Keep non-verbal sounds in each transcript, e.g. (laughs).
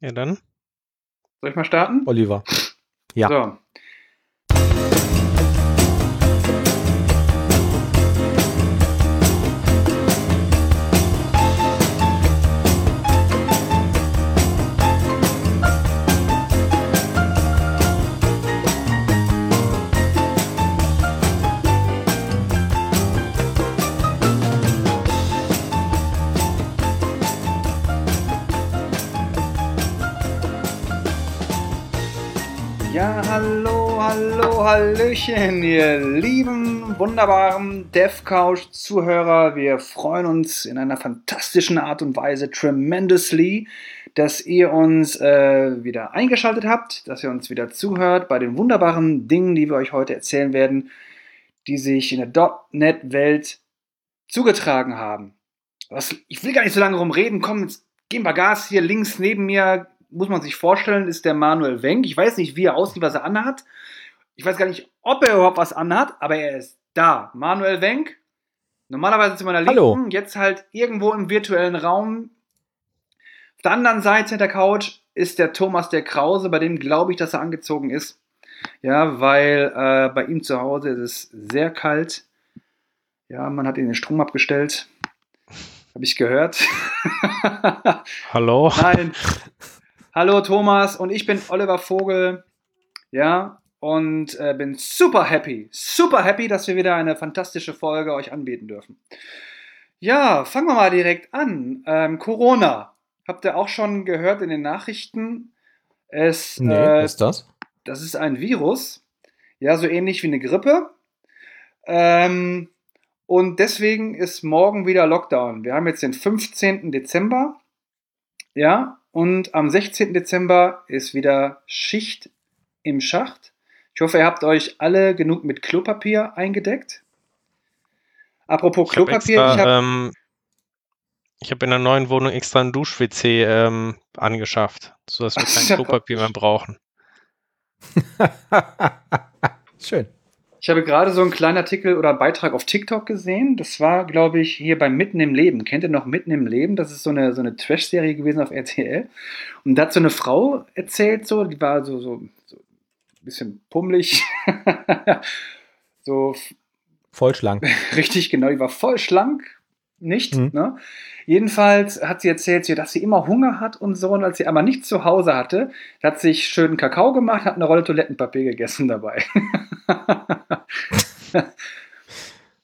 Ja, dann. Soll ich mal starten? Oliver. Ja. So. Hallöchen, ihr lieben, wunderbaren DevCouch-Zuhörer. Wir freuen uns in einer fantastischen Art und Weise tremendously, dass ihr uns äh, wieder eingeschaltet habt, dass ihr uns wieder zuhört bei den wunderbaren Dingen, die wir euch heute erzählen werden, die sich in der .NET-Welt zugetragen haben. Was, ich will gar nicht so lange rumreden, komm, jetzt geben wir Gas. Hier links neben mir muss man sich vorstellen, ist der Manuel Wenk. Ich weiß nicht, wie er aussieht, was er anhat. Ich weiß gar nicht, ob er überhaupt was anhat, aber er ist da. Manuel Wenk. Normalerweise zu meiner Hallo. Linken, jetzt halt irgendwo im virtuellen Raum. Auf der anderen Seite der Couch ist der Thomas der Krause, bei dem glaube ich, dass er angezogen ist. Ja, weil äh, bei ihm zu Hause ist es sehr kalt. Ja, man hat ihn den Strom abgestellt. Habe ich gehört. (laughs) Hallo. Nein. Hallo Thomas und ich bin Oliver Vogel. Ja, und äh, bin super happy, super happy, dass wir wieder eine fantastische Folge euch anbieten dürfen. Ja, fangen wir mal direkt an. Ähm, Corona. Habt ihr auch schon gehört in den Nachrichten? Es, Nee, äh, ist das? das ist ein Virus. Ja, so ähnlich wie eine Grippe. Ähm, und deswegen ist morgen wieder Lockdown. Wir haben jetzt den 15. Dezember. Ja, und am 16. Dezember ist wieder Schicht im Schacht. Ich hoffe, ihr habt euch alle genug mit Klopapier eingedeckt. Apropos Ich habe Klopapier, extra, ich habe ähm, ich hab in der neuen Wohnung extra einen Dusch-WC ähm, angeschafft, sodass wir kein. Klopapier mehr brauchen. (laughs) Schön. Ich habe gerade so einen kleinen Artikel oder Beitrag auf TikTok gesehen. Das war, glaube ich, hier bei Mitten im Leben. Kennt ihr noch Mitten im Leben? Das ist so eine, so eine Trash-Serie gewesen auf RTL. Und da hat so eine Frau erzählt, so, die war so, so, so ein bisschen pummelig. (laughs) so Voll schlank. (laughs) richtig genau, die war voll schlank. Nicht, Mhm. ne? Jedenfalls hat sie erzählt, dass sie immer Hunger hat und so. Und als sie aber nichts zu Hause hatte, hat sich schön Kakao gemacht, hat eine Rolle Toilettenpapier gegessen dabei. (laughs)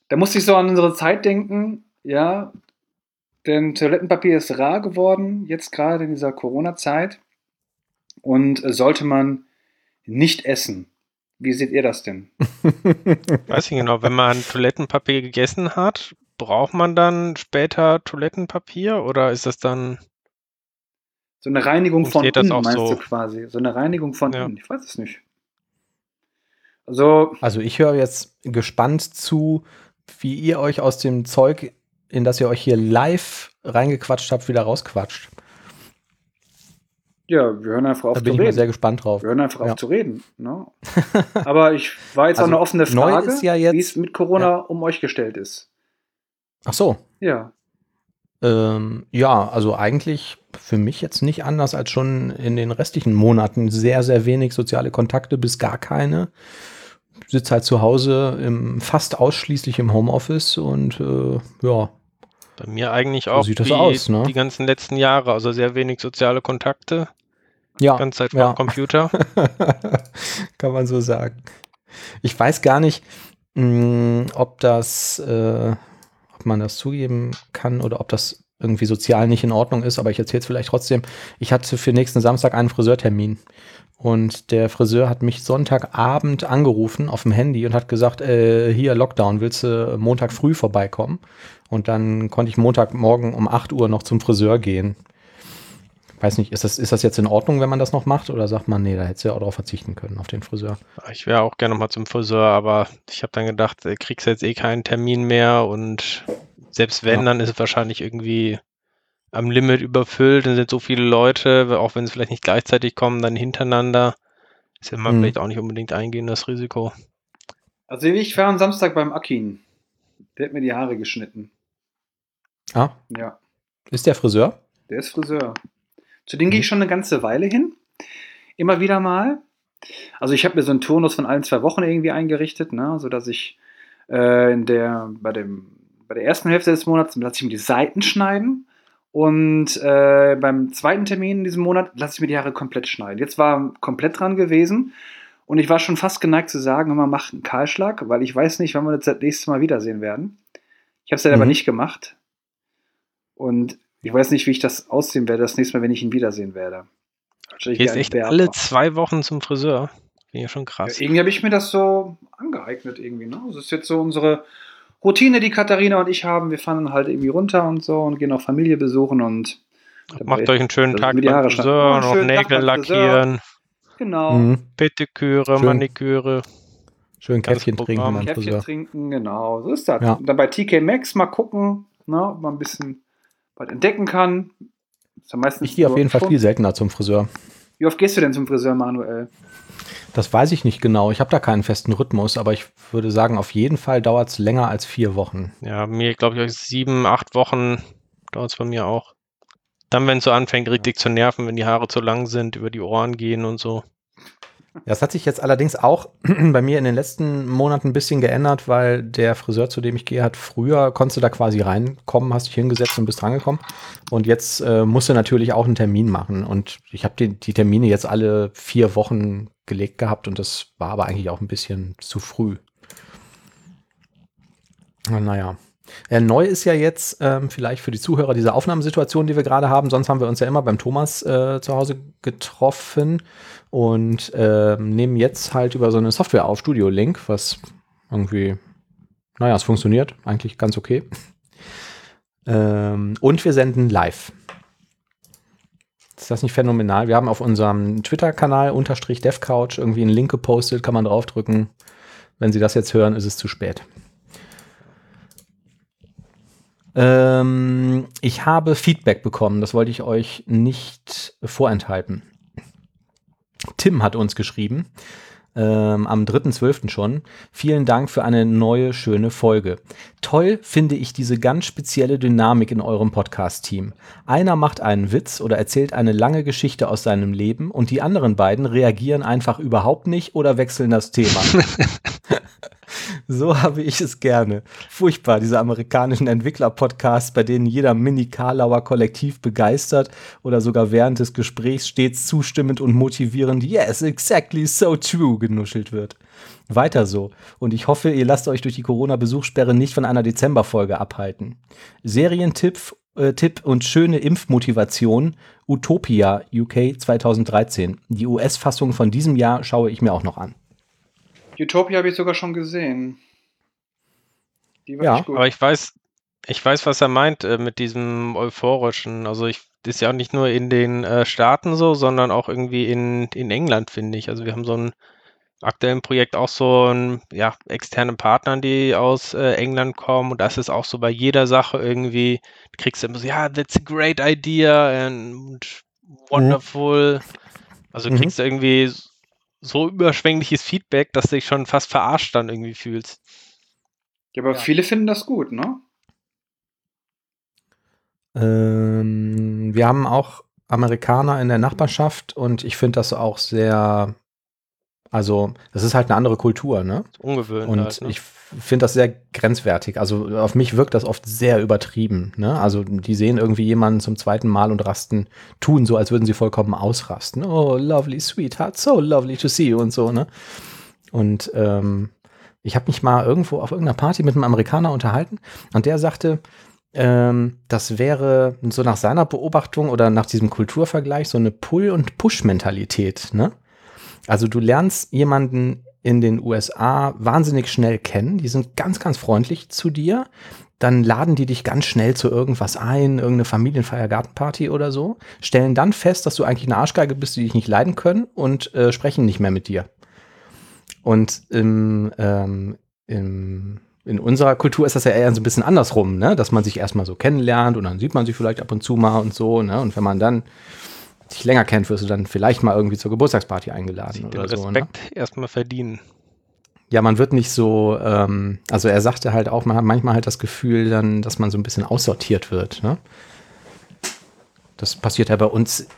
da musste ich so an unsere Zeit denken, ja, denn Toilettenpapier ist rar geworden, jetzt gerade in dieser Corona-Zeit. Und äh, sollte man nicht essen. Wie seht ihr das denn? (laughs) Weiß ich genau, wenn man Toilettenpapier gegessen hat, braucht man dann später Toilettenpapier oder ist das dann. So eine Reinigung von innen, auch meinst so? du quasi? So eine Reinigung von Ja. innen. Ich weiß es nicht. Also, Also ich höre jetzt gespannt zu, wie ihr euch aus dem Zeug, in das ihr euch hier live reingequatscht habt, wieder rausquatscht. Ja, wir hören einfach auf Da zu bin ich mal reden. sehr gespannt drauf. Wir hören einfach Ja. auf zu reden. Ne? (laughs) Aber ich war jetzt auch Also, eine offene Frage, ja wie es mit Corona Ja. um euch gestellt ist. Ach so. Ja. Ähm, ja, also eigentlich für mich jetzt nicht anders als schon in den restlichen Monaten. Sehr, sehr wenig soziale Kontakte, bis gar keine. Sitze halt zu Hause im, fast ausschließlich im Homeoffice und äh, ja, Bei mir eigentlich auch sieht das wie aus, ne? die ganzen letzten Jahre, also sehr wenig soziale Kontakte, ja. ganze Zeit ja. vom Computer. (laughs) Kann man so sagen. Ich weiß gar nicht, mh, ob das, äh, ob man das zugeben kann oder ob das irgendwie sozial nicht in Ordnung ist, aber ich erzähle es vielleicht trotzdem. Ich hatte für nächsten Samstag einen Friseurtermin und der Friseur hat mich Sonntagabend angerufen auf dem Handy und hat gesagt, äh, hier Lockdown, willst du Montag früh vorbeikommen? Und dann konnte ich Montagmorgen um 8 Uhr noch zum Friseur gehen. Weiß nicht, ist das, ist das jetzt in Ordnung, wenn man das noch macht? Oder sagt man, nee, da hättest du ja auch drauf verzichten können, auf den Friseur? Ich wäre auch gerne mal zum Friseur, aber ich habe dann gedacht, äh, kriegst jetzt eh keinen Termin mehr und selbst wenn, Ja. dann ist es wahrscheinlich irgendwie am Limit überfüllt, dann sind so viele Leute, auch wenn sie vielleicht nicht gleichzeitig kommen, dann hintereinander. Ist ja mal Mhm. vielleicht auch nicht unbedingt eingehen, das Risiko. Also ich war am Samstag beim Akin. Der hat mir die Haare geschnitten. Ah, Ja, ist der Friseur? der ist Friseur. Zu denen gehe ich schon eine ganze Weile hin. Immer wieder mal. Also ich habe mir so einen Turnus von allen zwei Wochen irgendwie eingerichtet, ne, sodass ich äh, in der, bei, dem, bei der ersten Hälfte des Monats lasse ich mir die Seiten schneiden und äh, beim zweiten Termin in diesem Monat lasse ich mir die Haare komplett schneiden. Jetzt war komplett dran gewesen und ich war schon fast geneigt zu sagen, man macht einen Kahlschlag, weil ich weiß nicht, wann wir uns das nächste Mal wiedersehen werden. Ich habe es ja mhm. aber nicht gemacht. Und ich weiß nicht, wie ich das aussehen werde, das nächste Mal, wenn ich ihn wiedersehen werde. Gehst echt alle zwei Wochen zum Friseur? Bin ja schon krass. Ja, irgendwie habe ich mir das so angeeignet irgendwie. Ne? Das ist jetzt so unsere Routine, die Katharina und ich haben. Wir fahren dann halt irgendwie runter und so und gehen auch Familie besuchen und Macht euch einen schönen Tag beim Friseur, noch Nägel lackieren. Genau. Mhm. Pediküre, Maniküre. Schön Käffchen trinken. Käffchen trinken, genau. So ist das. Ja. Und dann bei TK Maxx mal gucken, ne, ob man ein bisschen was entdecken kann. ich gehe auf jeden Fall viel seltener zum Friseur. Wie oft gehst du denn zum Friseur, Manuel? Das weiß ich nicht genau. Ich habe da keinen festen Rhythmus, aber ich würde sagen, auf jeden Fall dauert es länger als vier Wochen. Ja, mir glaube ich sieben, acht Wochen dauert es bei mir auch. Dann, wenn es so anfängt, richtig zu nerven, wenn die Haare zu lang sind, über die Ohren gehen und so. Das hat sich jetzt allerdings auch (clears throat) bei mir in den letzten Monaten ein bisschen geändert, weil der Friseur, zu dem ich gehe, hat früher, konntest du da quasi reinkommen, hast dich hingesetzt und bist rangekommen. Und jetzt äh, musst du natürlich auch einen Termin machen. Und ich habe die, die Termine jetzt alle vier Wochen gelegt gehabt und das war aber eigentlich auch ein bisschen zu früh. Naja. Ja, neu ist ja jetzt ähm, vielleicht für die Zuhörer diese Aufnahmesituation, die wir gerade haben. Sonst haben wir uns ja immer beim Thomas äh, zu Hause getroffen und äh, nehmen jetzt halt über so eine Software auf, Studio Link, was irgendwie, naja, es funktioniert eigentlich ganz okay. (laughs) Ähm, und wir senden live. Ist das nicht phänomenal? Wir haben auf unserem Twitter-Kanal unterstrich DevCouch irgendwie einen Link gepostet, kann man draufdrücken. Wenn Sie das jetzt hören, ist es zu spät. Ähm, ich habe Feedback bekommen, das wollte ich euch nicht vorenthalten. Tim hat uns geschrieben, ähm, am 3.12. schon. Vielen Dank für eine neue, schöne Folge. Toll finde ich diese ganz spezielle Dynamik in eurem Podcast-Team. Einer macht einen Witz oder erzählt eine lange Geschichte aus seinem Leben und die anderen beiden reagieren einfach überhaupt nicht oder wechseln das Thema. (laughs) So (laughs) habe ich es gerne. Furchtbar, diese amerikanischen Entwickler-Podcasts, bei denen jeder Mini-Karlauer kollektiv begeistert oder sogar während des Gesprächs stets zustimmend und motivierend Yes, exactly so true genuschelt wird. Weiter so. Und ich hoffe, ihr lasst euch durch die Corona-Besuchssperre nicht von einer Dezemberfolge abhalten. Serientipp äh, Tipp und schöne Impfmotivation Utopia UK 2013. Die US-Fassung von diesem Jahr schaue ich mir auch noch an. Utopia habe ich sogar schon gesehen. Die war ja, gut. aber ich weiß, ich weiß, was er meint äh, mit diesem euphorischen. Also ich ist ja auch nicht nur in den äh, Staaten so, sondern auch irgendwie in, in England, finde ich. Also wir haben so ein aktuellen Projekt auch so ein, ja, externe Partnern, die aus äh, England kommen und das ist auch so bei jeder Sache irgendwie, du kriegst immer so, ja, that's a great idea and wonderful. Mhm. Also du kriegst mhm. irgendwie so überschwängliches Feedback, dass du dich schon fast verarscht dann irgendwie fühlst. Ja, aber ja. viele finden das gut, ne? Ähm, wir haben auch Amerikaner in der Nachbarschaft und ich finde das auch sehr, also das ist halt eine andere Kultur, ne? Ungewöhnlich. Und halt, ne? ich finde das sehr grenzwertig. Also auf mich wirkt das oft sehr übertrieben. Ne? Also die sehen irgendwie jemanden zum zweiten Mal und rasten, tun so, als würden sie vollkommen ausrasten. Oh, lovely sweetheart, so lovely to see you und so. Ne? Und ähm, ich habe mich mal irgendwo auf irgendeiner Party mit einem Amerikaner unterhalten und der sagte, ähm, das wäre so nach seiner Beobachtung oder nach diesem Kulturvergleich so eine Pull- und Push-Mentalität. Ne? Also du lernst jemanden in den USA wahnsinnig schnell kennen. Die sind ganz, ganz freundlich zu dir. Dann laden die dich ganz schnell zu irgendwas ein, irgendeine Familienfeier, Gartenparty oder so. Stellen dann fest, dass du eigentlich eine Arschgeige bist, die dich nicht leiden können und äh, sprechen nicht mehr mit dir. Und im, ähm, im, in unserer Kultur ist das ja eher so ein bisschen andersrum, ne? dass man sich erstmal so kennenlernt und dann sieht man sich vielleicht ab und zu mal und so. Ne? Und wenn man dann dich länger kennt, wirst du dann vielleicht mal irgendwie zur Geburtstagsparty eingeladen oder den so. Respekt ne? erstmal verdienen. Ja, man wird nicht so, ähm, also er sagte halt auch, man hat manchmal halt das Gefühl dann, dass man so ein bisschen aussortiert wird. Ne? Das passiert ja bei uns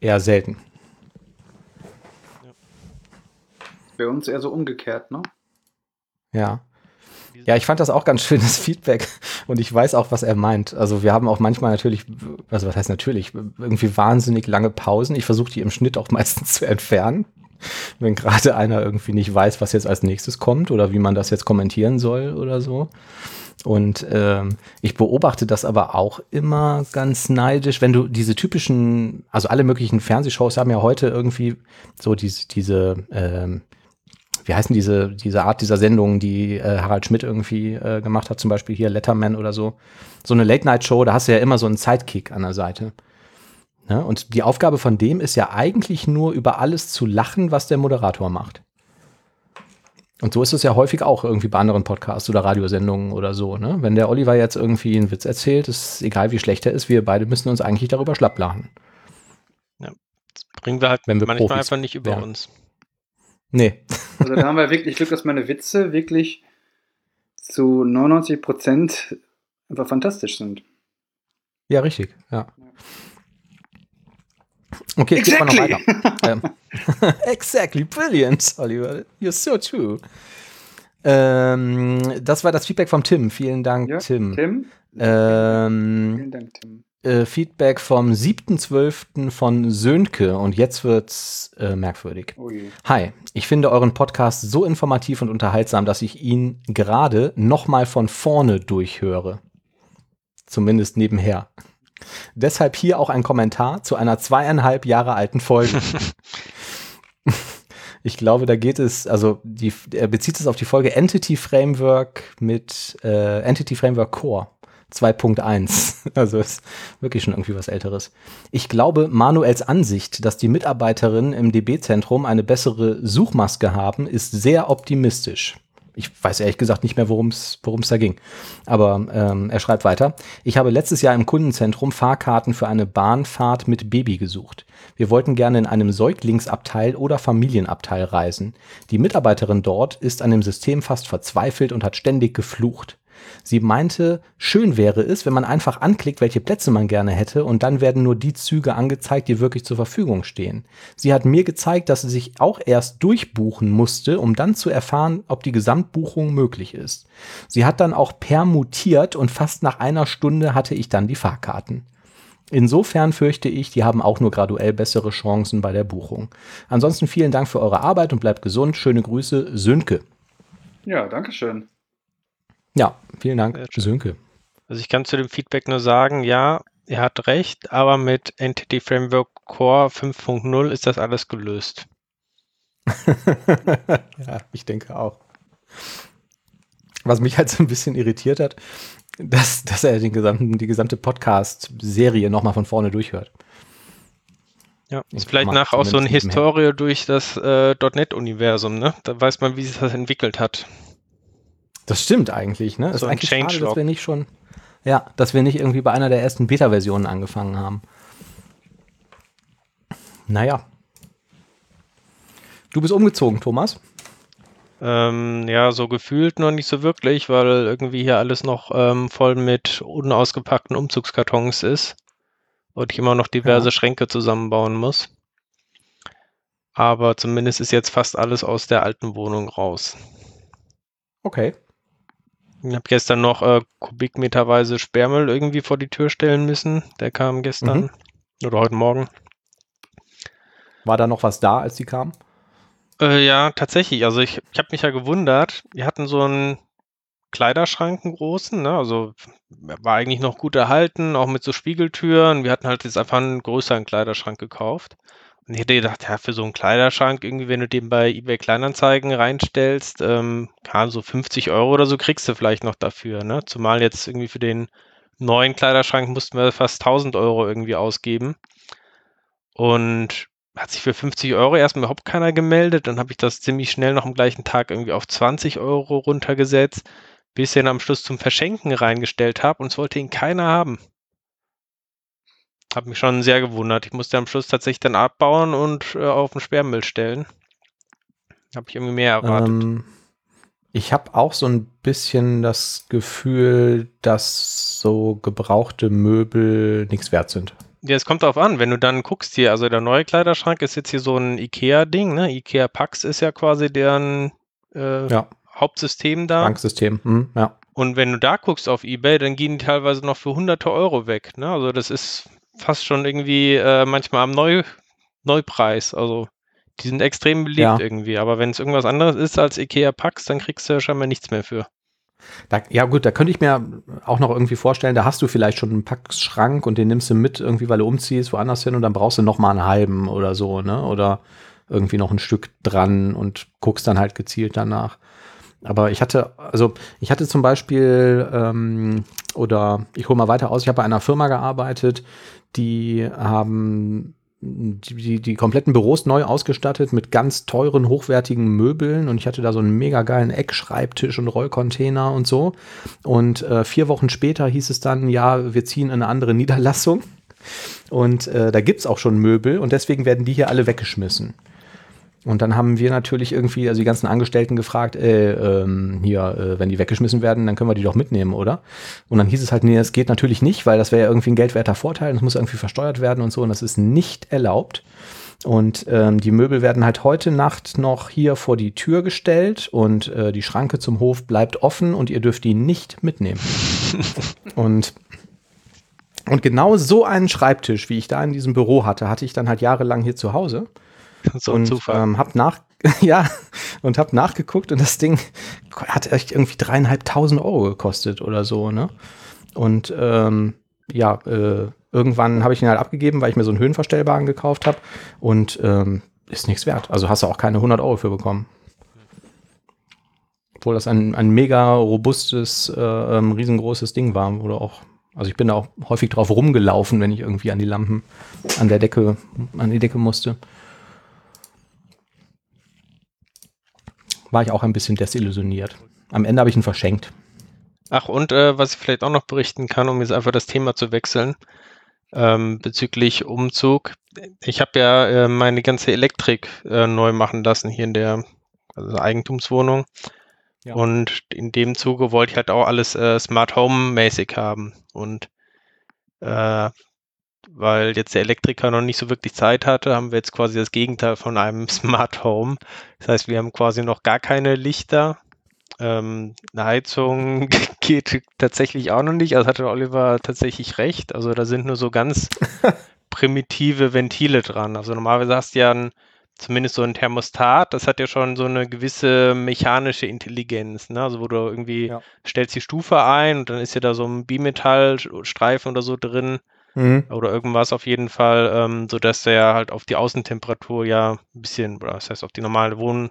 eher selten. Bei uns eher so umgekehrt, ne? Ja. Ja, ich fand das auch ganz schönes (laughs) Feedback und ich weiß auch, was er meint. Also wir haben auch manchmal natürlich, also was heißt natürlich, irgendwie wahnsinnig lange Pausen. Ich versuche die im Schnitt auch (laughs) meistens zu entfernen, wenn gerade einer irgendwie nicht weiß, was jetzt als nächstes kommt oder wie man das jetzt kommentieren soll oder so. Und ähm, ich beobachte das aber auch immer ganz neidisch, wenn du diese typischen, also alle möglichen Fernsehshows haben ja heute irgendwie so diese, diese ähm, wie heißen diese, diese Art dieser Sendungen, die äh, Harald Schmidt irgendwie äh, gemacht hat, zum Beispiel hier Letterman oder so. So eine Late-Night-Show, da hast du ja immer so einen Sidekick an der Seite. Ja, und die Aufgabe von dem ist ja eigentlich nur über alles zu lachen, was der Moderator macht. Und so ist es ja häufig auch irgendwie bei anderen Podcasts oder Radiosendungen oder so. Ne? Wenn der Oliver jetzt irgendwie einen Witz erzählt, ist egal wie schlecht er ist, wir beide müssen uns eigentlich darüber schlapp lachen. Ja, das bringen wir halt Wenn wir manchmal Profis einfach nicht über wären. uns. Nee. Also da haben wir wirklich Glück, dass meine Witze wirklich zu 99 Prozent einfach fantastisch sind. Ja, richtig, ja. Okay, jetzt exactly. geht mal noch weiter. (laughs) ähm, (laughs) exactly, brilliant, Oliver. You're so true. Ähm, das war das Feedback vom Tim. Vielen Dank, ja, Tim. Tim. Ähm, Vielen Dank, Tim. Äh, Feedback vom 7.12. von Sönke und jetzt wird's äh, merkwürdig. Oh Hi, ich finde euren Podcast so informativ und unterhaltsam, dass ich ihn gerade nochmal von vorne durchhöre. Zumindest nebenher. Deshalb hier auch ein Kommentar zu einer zweieinhalb Jahre alten Folge. (laughs) ich glaube, da geht es, also die, er bezieht es auf die Folge Entity Framework mit äh, Entity Framework Core. 2.1. (laughs) Also ist wirklich schon irgendwie was Älteres. Ich glaube, Manuels Ansicht, dass die Mitarbeiterinnen im DB-Zentrum eine bessere Suchmaske haben, ist sehr optimistisch. Ich weiß ehrlich gesagt nicht mehr, worum es da ging. Aber ähm, er schreibt weiter. Ich habe letztes Jahr im Kundenzentrum Fahrkarten für eine Bahnfahrt mit Baby gesucht. Wir wollten gerne in einem Säuglingsabteil oder Familienabteil reisen. Die Mitarbeiterin dort ist an dem System fast verzweifelt und hat ständig geflucht. Sie meinte, schön wäre es, wenn man einfach anklickt, welche Plätze man gerne hätte und dann werden nur die Züge angezeigt, die wirklich zur Verfügung stehen. Sie hat mir gezeigt, dass sie sich auch erst durchbuchen musste, um dann zu erfahren, ob die Gesamtbuchung möglich ist. Sie hat dann auch permutiert und fast nach einer Stunde hatte ich dann die Fahrkarten. Insofern fürchte ich, die haben auch nur graduell bessere Chancen bei der Buchung. Ansonsten vielen Dank für eure Arbeit und bleibt gesund. Schöne Grüße, Sönke. Ja, danke schön. Ja, vielen Dank, Sönke. Also ich kann zu dem Feedback nur sagen, ja, er hat recht, aber mit Entity Framework Core 5.0 ist das alles gelöst. (laughs) ja, ich denke auch. Was mich halt so ein bisschen irritiert hat, dass, dass er den gesamten, die gesamte Podcast-Serie nochmal von vorne durchhört. Ja, ist vielleicht nachher auch so eine Historie durch das äh, .NET-Universum, ne? Da weiß man, wie sich das entwickelt hat. Das stimmt eigentlich, ne? So ist eigentlich schade, dass wir nicht schon, ja, dass wir nicht irgendwie bei einer der ersten Beta-Versionen angefangen haben. Naja. Du bist umgezogen, Thomas? Ähm, ja, so gefühlt noch nicht so wirklich, weil irgendwie hier alles noch ähm, voll mit unausgepackten Umzugskartons ist und ich immer noch diverse ja. Schränke zusammenbauen muss. Aber zumindest ist jetzt fast alles aus der alten Wohnung raus. Okay. Ich habe gestern noch äh, kubikmeterweise Sperrmüll irgendwie vor die Tür stellen müssen. Der kam gestern mhm. oder heute Morgen. War da noch was da, als die kamen? Äh, ja, tatsächlich. Also ich, ich habe mich ja gewundert. Wir hatten so einen Kleiderschrank, einen großen. Ne? Also war eigentlich noch gut erhalten, auch mit so Spiegeltüren. Wir hatten halt jetzt einfach einen größeren Kleiderschrank gekauft. Ich hätte gedacht, ja, für so einen Kleiderschrank, irgendwie, wenn du den bei eBay Kleinanzeigen reinstellst, ähm, so 50 Euro oder so kriegst du vielleicht noch dafür, ne? Zumal jetzt irgendwie für den neuen Kleiderschrank mussten wir fast 1000 Euro irgendwie ausgeben. Und hat sich für 50 Euro erstmal überhaupt keiner gemeldet. Dann habe ich das ziemlich schnell noch am gleichen Tag irgendwie auf 20 Euro runtergesetzt, bis ich ihn am Schluss zum Verschenken reingestellt habe und es wollte ihn keiner haben. Hat mich schon sehr gewundert. Ich musste am Schluss tatsächlich dann abbauen und äh, auf den Sperrmüll stellen. Habe ich irgendwie mehr erwartet. Ähm, ich habe auch so ein bisschen das Gefühl, dass so gebrauchte Möbel nichts wert sind. Ja, es kommt darauf an, wenn du dann guckst hier, also der neue Kleiderschrank ist jetzt hier so ein IKEA-Ding, ne? IKEA Pax ist ja quasi deren äh, ja. Hauptsystem da. Banksystem, hm, ja. Und wenn du da guckst auf Ebay, dann gehen die teilweise noch für hunderte Euro weg, ne? Also das ist fast schon irgendwie äh, manchmal am Neu Neupreis, also die sind extrem beliebt ja. irgendwie, aber wenn es irgendwas anderes ist als IKEA Pax, dann kriegst du ja scheinbar nichts mehr für. Da, ja gut, da könnte ich mir auch noch irgendwie vorstellen, da hast du vielleicht schon einen Packschrank und den nimmst du mit irgendwie, weil du umziehst woanders hin und dann brauchst du noch mal einen halben oder so, ne? Oder irgendwie noch ein Stück dran und guckst dann halt gezielt danach. Aber ich hatte, also ich hatte zum Beispiel, ähm, oder ich hole mal weiter aus, ich habe bei einer Firma gearbeitet, die haben die, die kompletten Büros neu ausgestattet mit ganz teuren, hochwertigen Möbeln und ich hatte da so einen mega geilen Eckschreibtisch und Rollcontainer und so. Und äh, vier Wochen später hieß es dann, ja, wir ziehen in eine andere Niederlassung und äh, da gibt es auch schon Möbel und deswegen werden die hier alle weggeschmissen. Und dann haben wir natürlich irgendwie, also die ganzen Angestellten gefragt, äh, ähm, hier, äh, wenn die weggeschmissen werden, dann können wir die doch mitnehmen, oder? Und dann hieß es halt, nee, das geht natürlich nicht, weil das wäre ja irgendwie ein geldwerter Vorteil, das muss irgendwie versteuert werden und so, und das ist nicht erlaubt. Und ähm, die Möbel werden halt heute Nacht noch hier vor die Tür gestellt und äh, die Schranke zum Hof bleibt offen und ihr dürft die nicht mitnehmen. (laughs) und und genau so einen Schreibtisch, wie ich da in diesem Büro hatte, hatte ich dann halt jahrelang hier zu Hause. (laughs) So und ähm, hab nach (laughs) ja und hab nachgeguckt und das Ding hat echt irgendwie dreieinhalbtausend Euro gekostet oder so ne und ähm, ja äh, irgendwann habe ich ihn halt abgegeben, weil ich mir so einen Höhenverstellbaren gekauft habe und ähm, ist nichts wert. Also hast du auch keine 100 Euro für bekommen. Obwohl das ein, ein mega robustes, äh, ähm, riesengroßes Ding war, oder auch also ich bin da auch häufig drauf rumgelaufen, wenn ich irgendwie an die Lampen, an der Decke, an die Decke musste. War ich auch ein bisschen desillusioniert. Am Ende habe ich ihn verschenkt. Ach, und äh, was ich vielleicht auch noch berichten kann, um jetzt einfach das Thema zu wechseln, ähm, bezüglich Umzug. Ich habe ja äh, meine ganze Elektrik äh, neu machen lassen hier in der also Eigentumswohnung. Ja. Und in dem Zuge wollte ich halt auch alles äh, Smart Home mäßig haben. Und äh, weil jetzt der Elektriker noch nicht so wirklich Zeit hatte, haben wir jetzt quasi das Gegenteil von einem (laughs) Smart Home. Das heißt, wir haben quasi noch gar keine Lichter. Ähm, eine Heizung (laughs) geht tatsächlich auch noch nicht. Also hatte Oliver tatsächlich recht. Also da sind nur so ganz (laughs) primitive Ventile dran. Also normalerweise hast du ja ein, zumindest so ein Thermostat, das hat ja schon so eine gewisse mechanische Intelligenz. Ne? Also wo du irgendwie ja. stellst die Stufe ein und dann ist ja da so ein Bimetallstreifen oder so drin Mhm. Oder irgendwas auf jeden Fall, ähm, sodass der halt auf die Außentemperatur ja ein bisschen, oder das heißt auf die normale Wohn-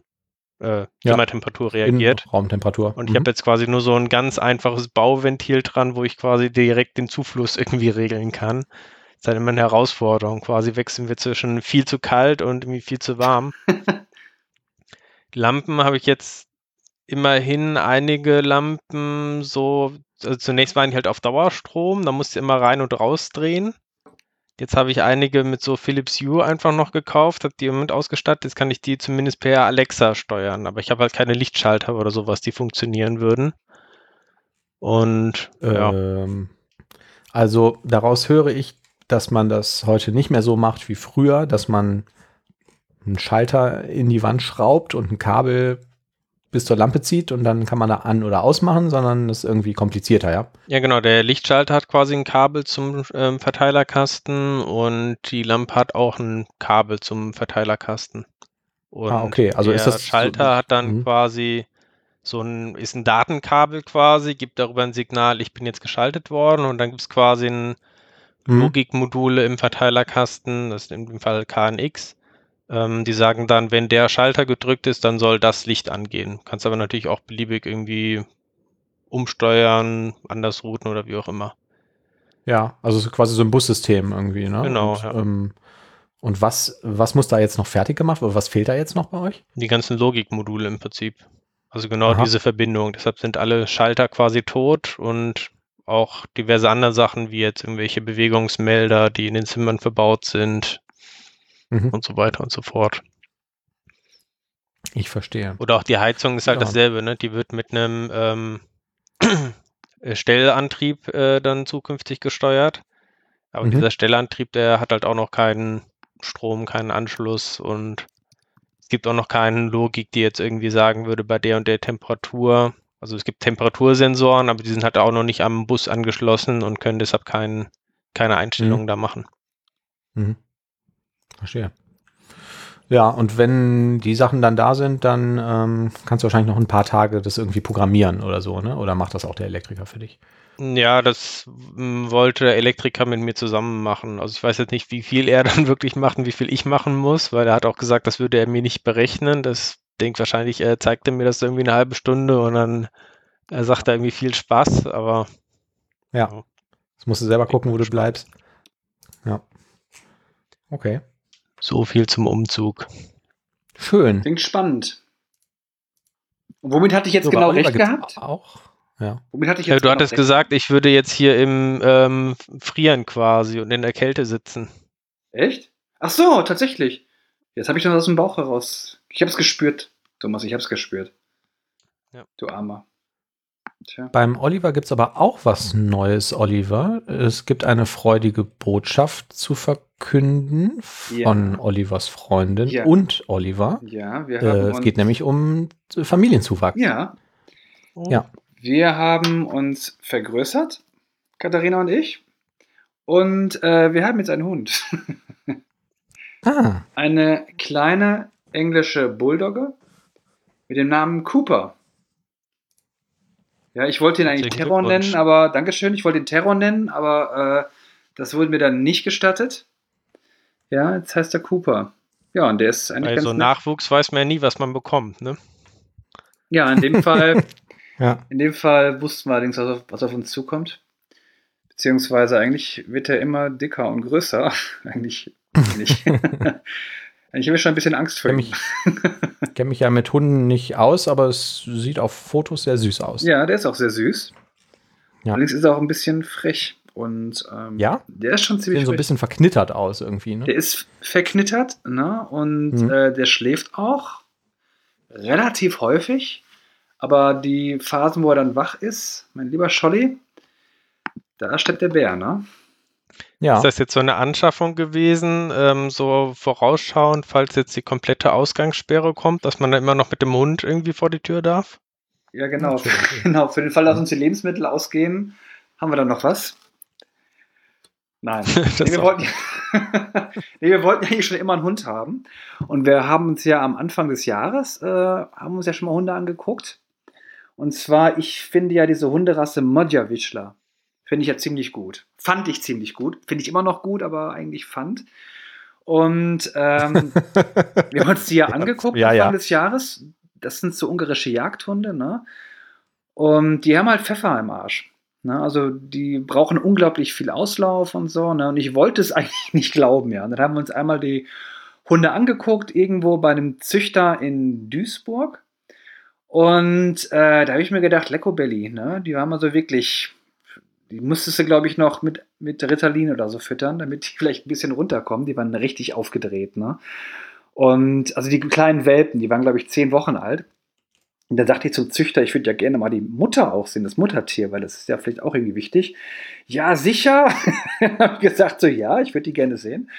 äh, Zimmertemperatur ja, reagiert. Raumtemperatur. Und ich habe mhm. jetzt quasi nur so ein ganz einfaches Bauventil dran, wo ich quasi direkt den Zufluss (laughs) irgendwie regeln kann. Das ist halt immer eine Herausforderung. Quasi wechseln wir zwischen viel zu kalt und irgendwie viel zu warm. (laughs) Lampen habe ich jetzt immerhin einige Lampen so also zunächst waren die halt auf Dauerstrom, da musste immer rein und raus drehen. Jetzt habe ich einige mit so Philips Hue einfach noch gekauft, habe die im Moment ausgestattet. Jetzt kann ich die zumindest per Alexa steuern, aber ich habe halt keine Lichtschalter oder sowas, die funktionieren würden. Und ja. Ähm, also daraus höre ich, dass man das heute nicht mehr so macht wie früher, dass man einen Schalter in die Wand schraubt und ein Kabel bis zur Lampe zieht und dann kann man da an- oder ausmachen, sondern das ist irgendwie komplizierter, ja? Ja, genau. Der Lichtschalter hat quasi ein Kabel zum ähm, Verteilerkasten und die Lampe hat auch ein Kabel zum Verteilerkasten. Und ah, okay. Also der ist das Schalter so, hat dann mh. quasi so ein, ist ein Datenkabel quasi, gibt darüber ein Signal, ich bin jetzt geschaltet worden und dann gibt es quasi ein mhm. Logikmodule im Verteilerkasten, das ist in dem Fall KNX ähm, die sagen dann, wenn der Schalter gedrückt ist, dann soll das Licht angehen. Kannst aber natürlich auch beliebig irgendwie umsteuern, anders routen oder wie auch immer. Ja, also quasi so ein Bussystem irgendwie, ne? Genau. Und, ja. ähm, und was, was muss da jetzt noch fertig gemacht oder was fehlt da jetzt noch bei euch? Die ganzen Logikmodule im Prinzip. Also genau Aha. diese Verbindung. Deshalb sind alle Schalter quasi tot und auch diverse andere Sachen, wie jetzt irgendwelche Bewegungsmelder, die in den Zimmern verbaut sind, mhm. und so weiter und so fort. Ich verstehe. Oder auch die Heizung ist halt ja. dasselbe, ne? Die wird mit einem ähm, (clears throat) Stellantrieb äh, dann zukünftig gesteuert. Aber mhm. dieser Stellantrieb, der hat halt auch noch keinen Strom, keinen Anschluss und es gibt auch noch keine Logik, die jetzt irgendwie sagen würde, bei der und der Temperatur, also es gibt Temperatursensoren, aber die sind halt auch noch nicht am Bus angeschlossen und können deshalb kein, keine Einstellungen mhm. da machen. Mhm. Verstehe. Ja, und wenn die Sachen dann da sind, dann ähm, kannst du wahrscheinlich noch ein paar Tage das irgendwie programmieren oder so, ne? Oder macht das auch der Elektriker für dich? Ja, das hm, wollte der Elektriker mit mir zusammen machen. Also ich weiß jetzt nicht, wie viel er (laughs) dann wirklich macht und wie viel ich machen muss, weil er hat auch gesagt, das würde er mir nicht berechnen. Das denkt wahrscheinlich, er zeigte mir das irgendwie eine halbe Stunde und dann er sagt er irgendwie viel Spaß, aber ja. ja. Das musst du selber gucken, wo du bleibst. Ja. Okay. So viel zum Umzug. Schön. Klingt spannend. Und womit hatte ich jetzt so, genau recht gehabt? Auch. Ja. Womit hatte ich jetzt ja, du genau hattest recht? gesagt, ich würde jetzt hier im ähm, Frieren quasi und in der Kälte sitzen. Echt? Ach so, tatsächlich. Jetzt habe ich das aus dem Bauch heraus. Ich habe es gespürt, Thomas, ich habe es gespürt. Ja. Du Armer. Tja. Beim Oliver gibt es aber auch was Neues, Oliver. Es gibt eine freudige Botschaft zu verkünden von ja. Olivers Freundin ja. und Oliver. Ja, wir äh, haben äh, Es geht nämlich um Familienzuwachs. Ja. ja. Wir haben uns vergrößert, Katharina und ich. Und äh, wir haben jetzt einen Hund. (laughs) ah. Eine kleine englische Bulldogge mit dem Namen Cooper. Ja, ich wollte ihn eigentlich Terror nennen, aber Dankeschön, ich wollte ihn Terror nennen, aber äh, das wurde mir dann nicht gestattet. Ja, jetzt heißt er Cooper. Ja, und der ist eigentlich also ganz Nachwuchs weiß man ja nie, was man bekommt, ne? Ja, in dem Fall, (laughs) ja. in dem Fall wussten wir allerdings, was auf, was auf uns zukommt. Beziehungsweise eigentlich wird er immer dicker und größer. (laughs) eigentlich nicht. (laughs) Ich habe schon ein bisschen Angst vor ihm. Ich kenne mich ja mit Hunden nicht aus, aber es sieht auf Fotos sehr süß aus. Ja, der ist auch sehr süß. Ja. Allerdings ist er auch ein bisschen frech. Und ähm, ja? der ist schon ziemlich. Sieht so ein bisschen verknittert aus irgendwie. Ne? Der ist verknittert, ne? Und mhm. äh, der schläft auch relativ häufig. Aber die Phasen, wo er dann wach ist, mein lieber Scholli, da steckt der Bär, ne? Ja. Ist das jetzt so eine Anschaffung gewesen, ähm, so vorausschauend, falls jetzt die komplette Ausgangssperre kommt, dass man dann immer noch mit dem Hund irgendwie vor die Tür darf? Ja, genau. (laughs) genau. Für den Fall, dass uns die Lebensmittel ausgehen, haben wir dann noch was? Nein. (laughs) (laughs) nee, wir wollten, nee, wir wollten eigentlich schon immer einen Hund haben. Und wir haben uns ja am Anfang des Jahres, äh, haben uns ja schon mal Hunde angeguckt. Und zwar, ich finde ja diese Hunderasse Modja-Wischler. Finde ich ja ziemlich gut. Fand ich ziemlich gut. Finde ich immer noch gut, aber eigentlich fand. Und ähm, (laughs) wir haben uns die ja angeguckt ja, Anfang ja. des Jahres. Das sind so ungarische Jagdhunde, ne? Und die haben halt Pfeffer im Arsch. Ne? Also die brauchen unglaublich viel Auslauf und so. Ne? Und ich wollte es (laughs) eigentlich nicht glauben, ja. Und dann haben wir uns einmal die Hunde angeguckt, irgendwo bei einem Züchter in Duisburg. Und äh, da habe ich mir gedacht, Lecco Belly, ne? Die waren also wirklich die musstest du, glaube ich, noch mit, mit Ritalin oder so füttern, damit die (laughs) vielleicht ein bisschen runterkommen. Die waren richtig aufgedreht, ne? Und also die kleinen Welpen, die waren, glaube ich, zehn Wochen alt. Und da dachte ich zum Züchter, ich würde ja gerne mal die Mutter auch sehen, das Muttertier, weil das ist ja vielleicht auch irgendwie wichtig. Ja, sicher. (laughs) habe gesagt, so ja, ich würde die gerne sehen.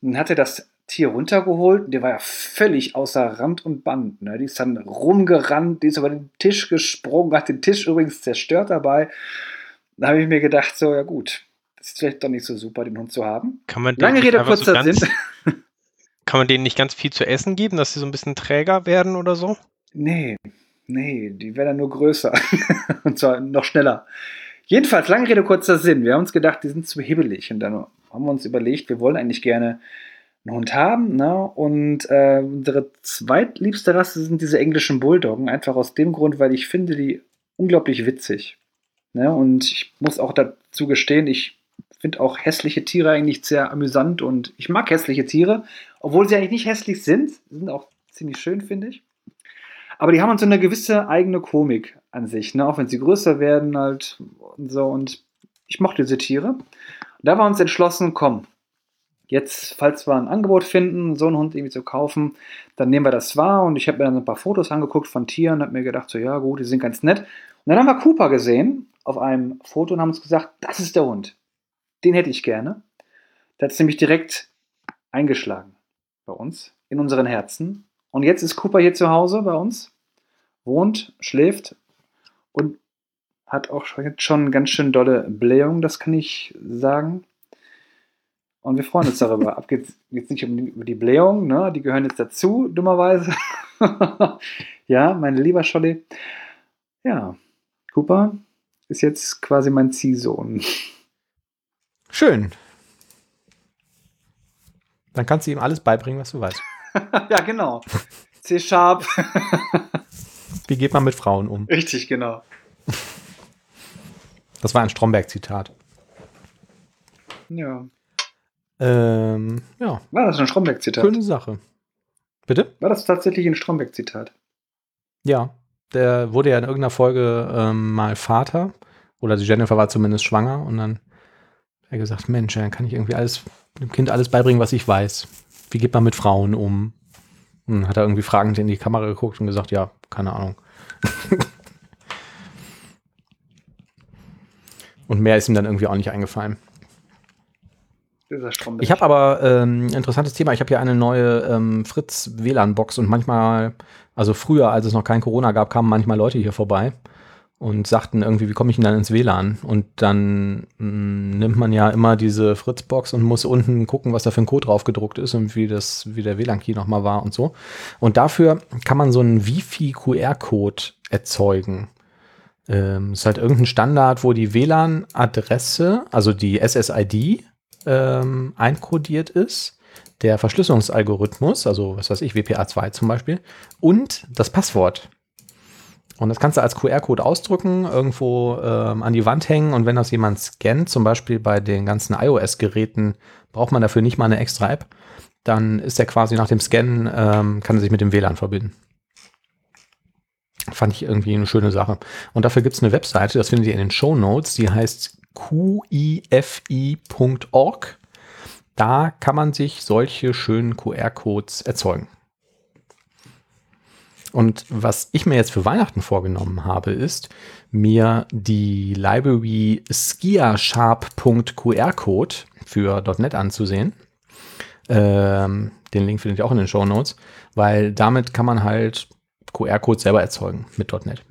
Und dann hat er das Tier runtergeholt und der war ja völlig außer Rand und Band. Ne? Die ist dann rumgerannt, die ist über den Tisch gesprungen, hat den Tisch übrigens zerstört dabei. Da habe ich mir gedacht, so, ja gut, das ist vielleicht doch nicht so super, den Hund zu haben. Kann man Lange Rede, kurzer so Sinn. (laughs) Kann man denen nicht ganz viel zu essen geben, dass sie so ein bisschen träger werden oder so? Nee, nee, die werden dann nur größer. (laughs) und zwar noch schneller. Jedenfalls, lange Rede, kurzer Sinn. Wir haben uns gedacht, die sind zu hibbelig. Und dann haben wir uns überlegt, wir wollen eigentlich gerne einen Hund haben. Ne? Und äh, unsere zweitliebste Rasse sind diese englischen Bulldoggen. Einfach aus dem Grund, weil ich finde die unglaublich witzig. Ne? Und ich muss auch dazu gestehen, ich finde auch hässliche Tiere eigentlich sehr amüsant und ich mag hässliche Tiere, obwohl sie eigentlich nicht hässlich sind. Sie sind auch ziemlich schön, finde ich. Aber die haben so eine gewisse eigene Komik an sich, ne? auch wenn sie größer werden halt und so. Und ich mochte diese Tiere. Und da war uns entschlossen, komm, jetzt, falls wir ein Angebot finden, so einen Hund irgendwie zu kaufen, dann nehmen wir das wahr. Und ich habe mir dann ein paar Fotos angeguckt von Tieren und habe mir gedacht, so ja gut, die sind ganz nett. Und dann haben wir Cooper gesehen auf einem Foto und haben uns gesagt, das ist der Hund. Den hätte ich gerne. Der hat es nämlich direkt eingeschlagen bei uns, in unseren Herzen. Und jetzt ist Cooper hier zu Hause bei uns, wohnt, schläft und hat auch schon ganz schön dolle Blähung, das kann ich sagen. Und wir freuen uns darüber. Ab geht's jetzt nicht um die, um die Blähung, ne? die gehören jetzt dazu, dummerweise. (laughs) ja, mein lieber Scholli. Ja, Cooper ist jetzt quasi mein Ziehsohn. Schön. Dann kannst du ihm alles beibringen, was du weißt. (laughs) ja, genau. C-Sharp. (laughs) Wie geht man mit Frauen um? Richtig, genau. Das war ein Stromberg-Zitat. Ja. Ähm, ja. War das ein Stromberg-Zitat? Schöne Sache. Bitte? War das tatsächlich ein Stromberg-Zitat? Ja. Der wurde ja in irgendeiner Folge ähm, mal Vater. Oder die Jennifer war zumindest schwanger. Und dann hat er gesagt: Mensch, dann kann ich irgendwie alles, dem Kind alles beibringen, was ich weiß. Wie geht man mit Frauen um? Und hat er irgendwie fragend in die Kamera geguckt und gesagt: Ja, keine Ahnung. (laughs) und mehr ist ihm dann irgendwie auch nicht eingefallen. Ich habe aber ein ähm, interessantes Thema. Ich habe hier eine neue ähm, Fritz WLAN-Box und manchmal, also früher, als es noch kein Corona gab, kamen manchmal Leute hier vorbei und sagten irgendwie, wie komme ich denn dann ins WLAN? Und dann mh, mm, nimmt man ja immer diese Fritz-Box und muss unten gucken, was da für ein Code drauf gedruckt ist und wie das, wie der WLAN-Key nochmal war und so. Und dafür kann man so einen Wifi-QR-Code erzeugen. Ähm, ist halt irgendein Standard, wo die WLAN-Adresse, also die SSID, ähm, einkodiert ist, der Verschlüsselungsalgorithmus, also was weiß ich, WPA2 zum Beispiel, und das Passwort. Und das kannst du als QR-Code ausdrücken, irgendwo ähm, an die Wand hängen und wenn das jemand scannt, zum Beispiel bei den ganzen iOS-Geräten, braucht man dafür nicht mal eine extra App, dann ist er quasi nach dem Scannen, ähm, kann er sich mit dem WLAN verbinden. Fand ich irgendwie eine schöne Sache. Und dafür gibt es eine Webseite, das findet ihr in den Show Notes, die heißt qifi.org. Da kann man sich solche schönen QR-Codes erzeugen. Und was ich mir jetzt für Weihnachten vorgenommen habe, ist, mir die Library skiasharp.qr-Code für .NET anzusehen. Ähm, den Link findet ihr auch in den Show Notes, weil damit kann man halt QR-Codes selber erzeugen mit .NET.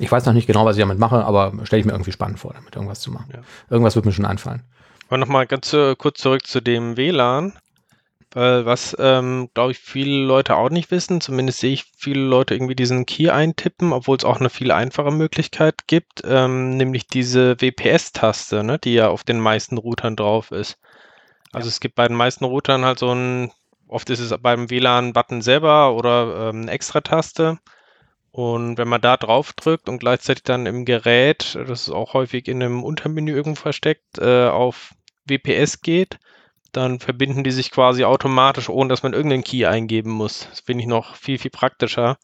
Ich weiß noch nicht genau, was ich damit mache, aber stelle ich mir irgendwie spannend vor, damit irgendwas zu machen. Ja. Irgendwas wird mir schon einfallen. Aber nochmal ganz uh, kurz zurück zu dem WLAN. Weil was, ähm, glaube ich, viele Leute auch nicht wissen, zumindest sehe ich viele Leute irgendwie diesen Key eintippen, obwohl es auch eine viel einfache Möglichkeit gibt, ähm, nämlich diese WPS-Taste, ne, die ja auf den meisten Routern drauf ist. Also ja. es gibt bei den meisten Routern halt so ein, oft ist es beim WLAN-Button selber oder ähm, eine Extra-Taste. Und wenn man da drauf drückt und gleichzeitig dann im Gerät, das ist auch häufig in einem Untermenü irgendwo versteckt, äh, auf WPS geht, dann verbinden die sich quasi automatisch, ohne dass man irgendeinen Key eingeben muss. Das finde ich noch viel, viel praktischer.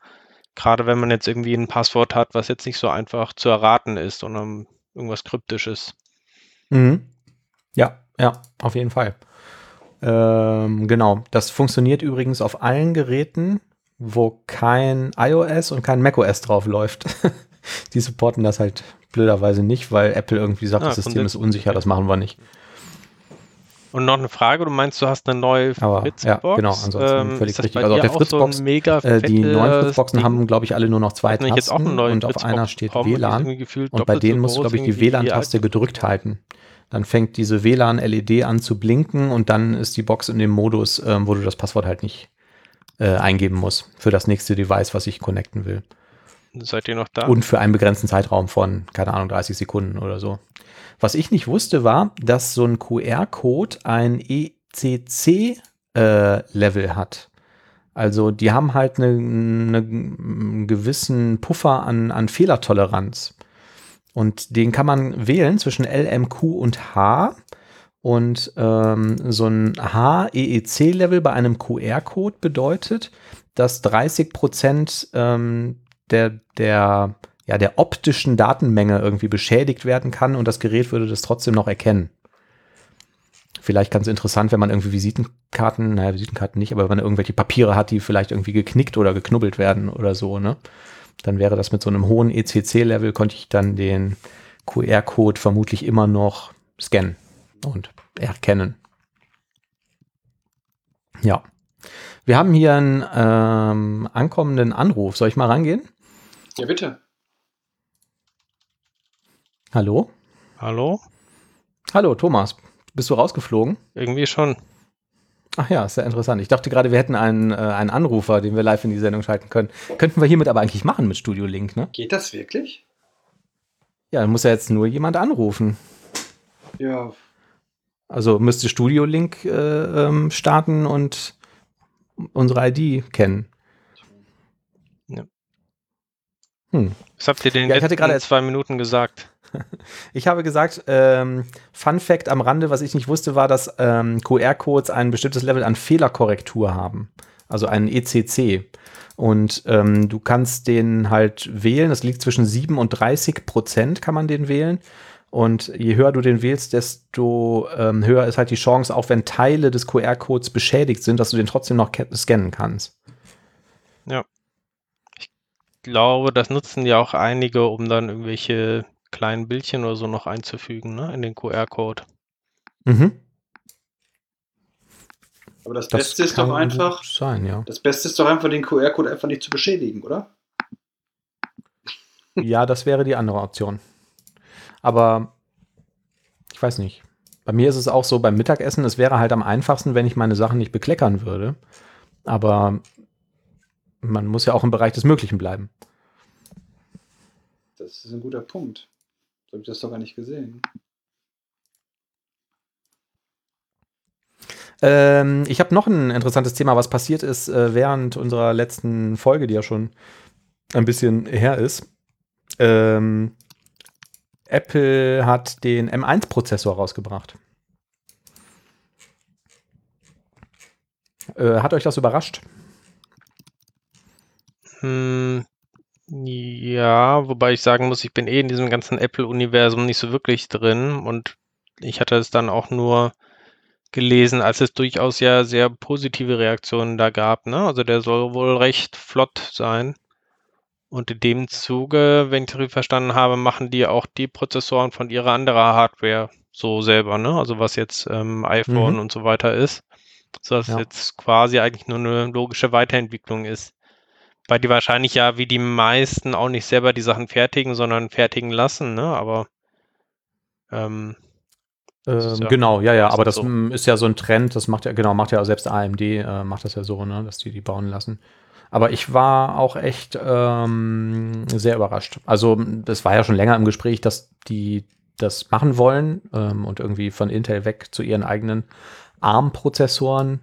Gerade wenn man jetzt irgendwie ein Passwort hat, was jetzt nicht so einfach zu erraten ist, sondern irgendwas Kryptisches. Mhm. Ja, ja, auf jeden Fall. Ähm, genau. Das funktioniert übrigens auf allen Geräten, wo kein iOS und kein macOS drauf läuft. (laughs) die supporten das halt blöderweise nicht, weil Apple irgendwie sagt, ah, das System ist unsicher, das machen wir nicht. Und noch eine Frage, du meinst, du hast eine neue Fritzbox? Ja, genau, ansonsten ähm, völlig richtig. Also auf der Fritzbox, so äh, die neuen Fritzboxen haben, glaube ich, alle nur noch zwei Tasten jetzt auch einen neuen und auf einer steht WLAN und bei denen musst du, glaube ich, die WLAN-Taste gedrückt halten. Dann fängt diese WLAN-LED an zu blinken und dann ist die Box in dem Modus, ähm, wo du das Passwort halt nicht äh, eingeben muss für das nächste Device, was ich connecten will. Seid ihr noch da? Und für einen begrenzten Zeitraum von, keine Ahnung, 30 Sekunden oder so. Was ich nicht wusste, war, dass so ein QR-Code ein ECC-Level äh, hat. Also die haben halt einen eine gewissen Puffer an, an Fehlertoleranz. Und den kann man wählen zwischen LMQ und H. Und ähm, so ein HEEC-Level bei einem QR-Code bedeutet, dass 30 Prozent ähm, der, der, ja, der optischen Datenmenge irgendwie beschädigt werden kann und das Gerät würde das trotzdem noch erkennen. Vielleicht ganz interessant, wenn man irgendwie Visitenkarten, naja, Visitenkarten nicht, aber wenn man irgendwelche Papiere hat, die vielleicht irgendwie geknickt oder geknubbelt werden oder so, ne? Dann wäre das mit so einem hohen ECC-Level, konnte ich dann den QR-Code vermutlich immer noch scannen und erkennen. Ja. Wir haben hier einen ähm, ankommenden Anruf. Soll ich mal rangehen? Ja, bitte. Hallo? Hallo? Hallo, Thomas. Bist du rausgeflogen? Irgendwie schon. Ach ja, sehr interessant. Ich dachte gerade, wir hätten einen, äh, einen Anrufer, den wir live in die Sendung schalten können. Könnten wir hiermit aber eigentlich machen mit Studio Link, ne? Geht das wirklich? Ja, dann muss ja jetzt nur jemand anrufen. Ja. Also müsste Studio Link äh, ähm, starten und unsere ID kennen. Ja. Hm. Was habt ihr denn ja, ich hatte gerade zwei Minuten gesagt? (laughs) Ich habe gesagt, ähm, Fun Fact am Rande, was ich nicht wusste, war, dass ähm, QR-Codes ein bestimmtes Level an Fehlerkorrektur haben. Also einen ECC. Und ähm, du kannst den halt wählen. Das liegt zwischen 7 und 30 Prozent kann man den wählen. Und je höher du den wählst, desto ähm, höher ist halt die Chance, auch wenn Teile des QR-Codes beschädigt sind, dass du den trotzdem noch scannen kannst. Ja. Ich glaube, das nutzen ja auch einige, um dann irgendwelche kleinen Bildchen oder so noch einzufügen, ne, in den QR-Code. Mhm. Aber das, das Beste ist doch einfach. Sein, ja. Das Beste ist doch einfach, den QR-Code einfach nicht zu beschädigen, oder? Ja, das wäre die andere Option. Aber ich weiß nicht. Bei mir ist es auch so beim Mittagessen, es wäre halt am einfachsten, wenn ich meine Sachen nicht bekleckern würde. Aber man muss ja auch im Bereich des Möglichen bleiben. Das ist ein guter Punkt. So habe ich das doch gar nicht gesehen. Ähm, ich habe noch ein interessantes Thema, was passiert ist äh, während unserer letzten Folge, die ja schon ein bisschen her ist. Ähm, Apple hat den M1-Prozessor rausgebracht. Äh, hat euch das überrascht? Hm, ja, wobei ich sagen muss, ich bin eh in diesem ganzen Apple-Universum nicht so wirklich drin und ich hatte es dann auch nur gelesen, als es durchaus ja sehr positive Reaktionen da gab. Ne? Also der soll wohl recht flott sein. Und in dem Zuge, wenn ich es richtig verstanden habe, machen die auch die Prozessoren von ihrer anderer Hardware so selber, ne? Also was jetzt ähm, iPhone mhm. und so weiter ist. So dass ja. jetzt quasi eigentlich nur eine logische Weiterentwicklung ist weil die wahrscheinlich ja wie die meisten auch nicht selber die Sachen fertigen, sondern fertigen lassen, ne? Aber ähm, ähm, ja, genau, ja, ja, aber das so. ist ja so ein Trend, das macht ja, genau, macht ja selbst AMD, äh, macht das ja so, ne, dass die die bauen lassen. Aber ich war auch echt ähm, sehr überrascht. Also, es war ja schon länger im Gespräch, dass die das machen wollen ähm, und irgendwie von Intel weg zu ihren eigenen ARM-Prozessoren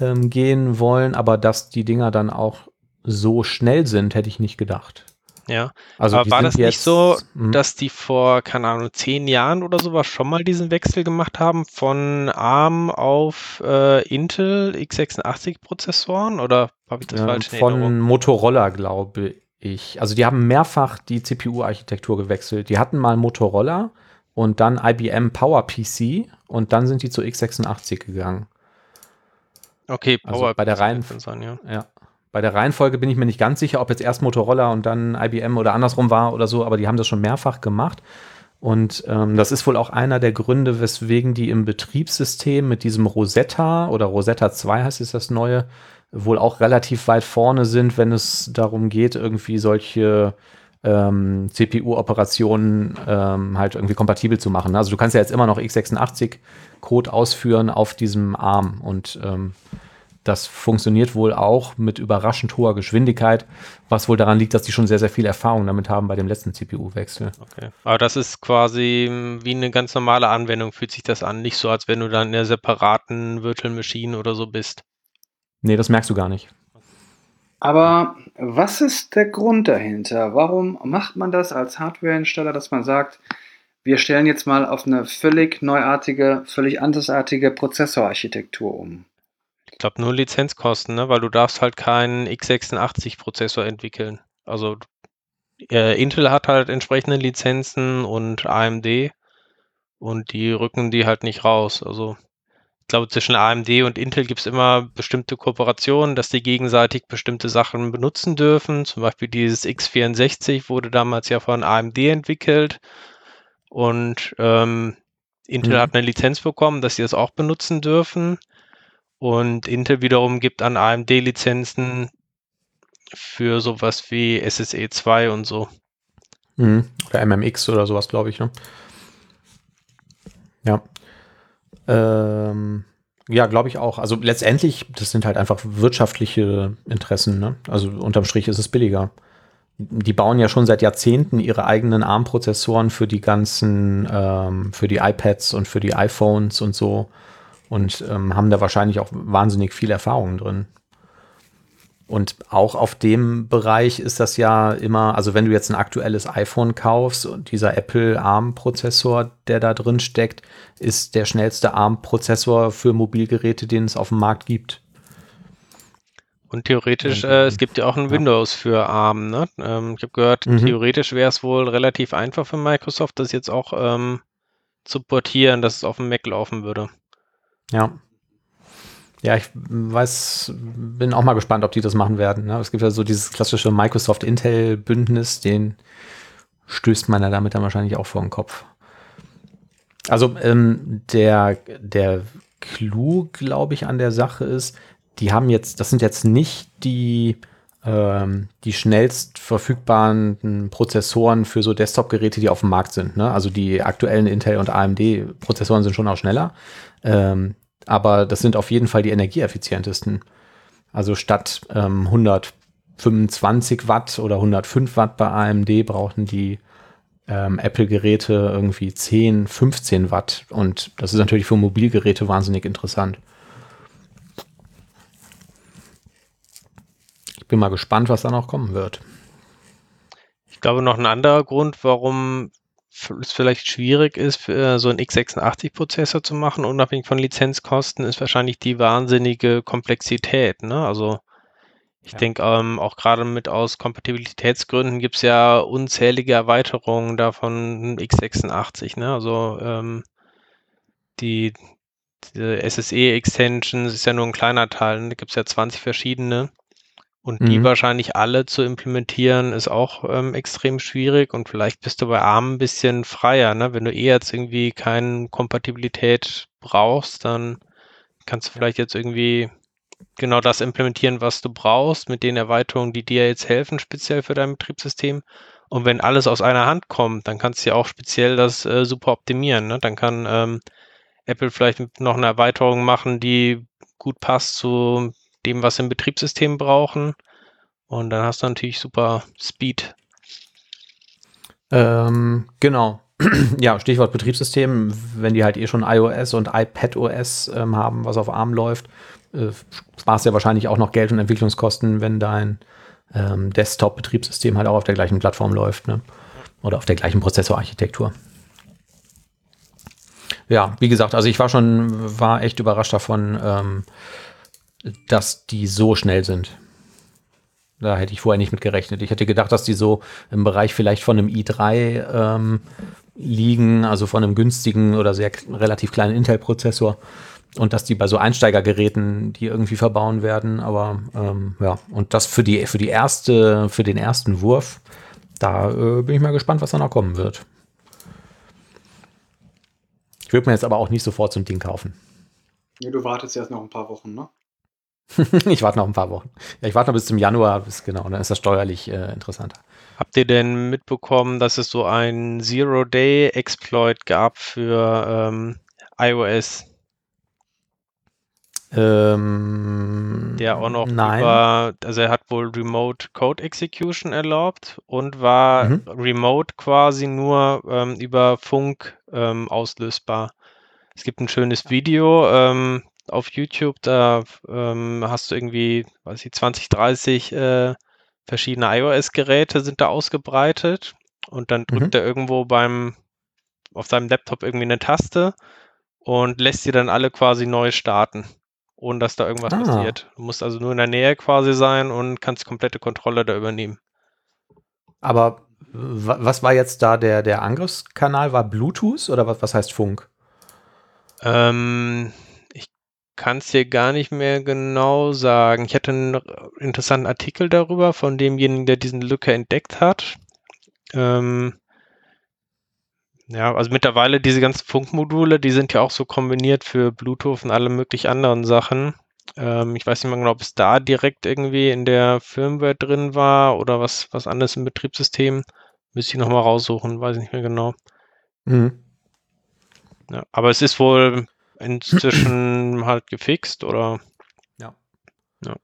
ähm, gehen wollen, aber dass die Dinger dann auch so schnell sind, hätte ich nicht gedacht. Ja, also aber war das jetzt, nicht so, hm? dass die vor, keine Ahnung, zehn Jahren oder sowas schon mal diesen Wechsel gemacht haben von ARM auf äh, Intel x86-Prozessoren oder habe ich das ja, falsch Von Motorola, glaube ich. Also die haben mehrfach die CPU-Architektur gewechselt. Die hatten mal Motorola und dann IBM PowerPC und dann sind die zu x86 gegangen. Okay, also bei der Reihen, ja. ja. Bei der Reihenfolge bin ich mir nicht ganz sicher, ob jetzt erst Motorola und dann IBM oder andersrum war oder so, aber die haben das schon mehrfach gemacht. Und ähm, das ist wohl auch einer der Gründe, weswegen die im Betriebssystem mit diesem Rosetta oder Rosetta 2 heißt es das neue, wohl auch relativ weit vorne sind, wenn es darum geht, irgendwie solche ähm, CPU-Operationen ähm, halt irgendwie kompatibel zu machen. Also du kannst ja jetzt immer noch x86-Code ausführen auf diesem ARM und ähm, das funktioniert wohl auch mit überraschend hoher Geschwindigkeit, was wohl daran liegt, dass die schon sehr, sehr viel Erfahrung damit haben bei dem letzten CPU-Wechsel. Okay. Aber das ist quasi hm, wie eine ganz normale Anwendung, fühlt sich das an. Nicht so, als wenn du dann in einer separaten Virtual Machine oder so bist. Nee, das merkst du gar nicht. Aber was ist der Grund dahinter? Warum macht man das als Hardware-Installer, dass man sagt, wir stellen jetzt mal auf eine völlig neuartige, völlig andersartige Prozessorarchitektur um? Glaube nur Lizenzkosten, ne? weil du darfst halt keinen x86-Prozessor entwickeln. Also äh, Intel hat halt entsprechende Lizenzen und AMD und die rücken die halt nicht raus. Also ich glaube, zwischen AMD und Intel gibt es immer bestimmte Kooperationen, dass die gegenseitig bestimmte Sachen benutzen dürfen. Zum Beispiel dieses x64 wurde damals ja von AMD entwickelt und ähm, Intel mhm. hat eine Lizenz bekommen, dass sie das auch benutzen dürfen. Und Intel wiederum gibt an AMD Lizenzen für sowas wie SSE 2 und so. Mhm. Oder MMX oder sowas, glaube ich, ne? Ja. Ähm, ja, glaube ich auch. Also letztendlich, das sind halt einfach wirtschaftliche Interessen. Ne? Also unterm Strich ist es billiger. Die bauen ja schon seit Jahrzehnten ihre eigenen ARM-Prozessoren für die ganzen, ähm, für die iPads und für die iPhones und so und ähm, haben da wahrscheinlich auch wahnsinnig viel Erfahrung drin. Und auch auf dem Bereich ist das ja immer, also wenn du jetzt ein aktuelles iPhone kaufst und dieser Apple ARM-Prozessor, der da drin steckt, ist der schnellste ARM-Prozessor für Mobilgeräte, den es auf dem Markt gibt. Und theoretisch, äh, es gibt ja auch ein. Windows für ARM. Ne? Ähm, ich habe gehört, mhm. theoretisch wäre es wohl relativ einfach für Microsoft, das jetzt auch ähm, zu portieren, dass es auf dem Mac laufen würde. Ja. Ja, ich weiß, bin auch mal gespannt, ob die das machen werden. Ne? Es gibt ja so dieses klassische Microsoft-Intel-Bündnis, den stößt man ja damit dann wahrscheinlich auch vor den Kopf. Also ähm, der, der Clou, glaube ich, an der Sache ist, die haben jetzt, das sind jetzt nicht die, ähm, die schnellst verfügbaren Prozessoren für so Desktop-Geräte, die auf dem Markt sind. Ne? Also die aktuellen Intel- und AMD-Prozessoren sind schon auch schneller. Ähm, aber das sind auf jeden Fall die energieeffizientesten. Also statt ähm, 125 Watt oder 105 Watt bei AMD brauchen die ähm, Apple-Geräte irgendwie 10, 15 Watt. Und das ist natürlich für Mobilgeräte wahnsinnig interessant. Ich bin mal gespannt, was da noch kommen wird. Ich glaube, noch ein anderer Grund, warum es vielleicht schwierig ist, für so einen x86-Prozessor zu machen, unabhängig von Lizenzkosten, ist wahrscheinlich die wahnsinnige Komplexität. Ne? Also ich ja. denke, ähm, auch gerade mit aus Kompatibilitätsgründen gibt es ja unzählige Erweiterungen davon x86. Ne? Also ähm, die, die SSE-Extensions ist ja nur ein kleiner Teil. Ne? Da gibt es ja 20 verschiedene. Und die mhm. wahrscheinlich alle zu implementieren, ist auch ähm, extrem schwierig und vielleicht bist du bei ARM ein bisschen freier, ne? Wenn du eh jetzt irgendwie keine Kompatibilität brauchst, dann kannst du vielleicht jetzt irgendwie genau das implementieren, was du brauchst, mit den Erweiterungen, die dir jetzt helfen, speziell für dein Betriebssystem. Und wenn alles aus einer Hand kommt, dann kannst du ja auch speziell das äh, super optimieren. Ne? Dann kann ähm, Apple vielleicht noch eine Erweiterung machen, die gut passt zu dem, was sie im Betriebssystem brauchen. Und dann hast du natürlich super Speed. Ähm, genau. (clears throat) ja, Stichwort Betriebssystem, wenn die halt eh schon iOS und iPadOS ähm, haben, was auf ARM läuft, äh, sparst ja wahrscheinlich auch noch Geld und Entwicklungskosten, wenn dein ähm, Desktop-Betriebssystem halt auch auf der gleichen Plattform läuft, ne? Oder auf der gleichen Prozessorarchitektur. Ja, wie gesagt, also ich war schon, war echt überrascht davon, ähm, dass die so schnell sind. Da hätte ich vorher nicht mit gerechnet. Ich hätte gedacht, dass die so im Bereich vielleicht von einem i3 ähm, liegen, also von einem günstigen oder sehr relativ kleinen Intel-Prozessor. Und dass die bei so Einsteigergeräten die irgendwie verbauen werden. Aber ähm, ja, und das für die, für die erste, für den ersten Wurf, da äh, bin ich mal gespannt, was da noch kommen wird. Ich würde mir jetzt aber auch nicht sofort so ein Ding kaufen. Nee, du wartest erst noch ein paar Wochen, ne? (laughs) ich warte noch ein paar Wochen. Ja, ich warte noch bis zum Januar, bis genau, dann ist das steuerlich äh, interessanter. Habt ihr denn mitbekommen, dass es so ein Zero-Day-Exploit gab für ähm, iOS? Ähm, der auch noch nein. über, also er hat wohl Remote Code Execution erlaubt und war mhm. remote quasi nur ähm, über Funk ähm, auslösbar. Es gibt ein schönes Video, ähm, auf YouTube, da ähm, hast du irgendwie, weiß ich, 20, 30 äh, verschiedene iOS-Geräte sind da ausgebreitet und dann drückt mhm. er irgendwo beim auf seinem Laptop irgendwie eine Taste und lässt sie dann alle quasi neu starten, ohne dass da irgendwas ah. passiert. Du musst also nur in der Nähe quasi sein und kannst komplette Kontrolle da übernehmen. Aber was war jetzt da der, der Angriffskanal? War Bluetooth oder was, was heißt Funk? Ähm, kann es dir gar nicht mehr genau sagen. Ich hatte einen interessanten Artikel darüber von demjenigen, der diesen Lücke entdeckt hat. Ähm, Ja, also mittlerweile diese ganzen Funkmodule, die sind ja auch so kombiniert für Bluetooth und alle möglichen anderen Sachen. Ähm, ich weiß nicht mehr genau, ob es da direkt irgendwie in der Firmware drin war oder was, was anderes im Betriebssystem. Müsste ich nochmal raussuchen, weiß ich nicht mehr genau. Mhm. Ja, aber es ist wohl inzwischen (clears throat) halt gefixt, oder? Ja. Ja,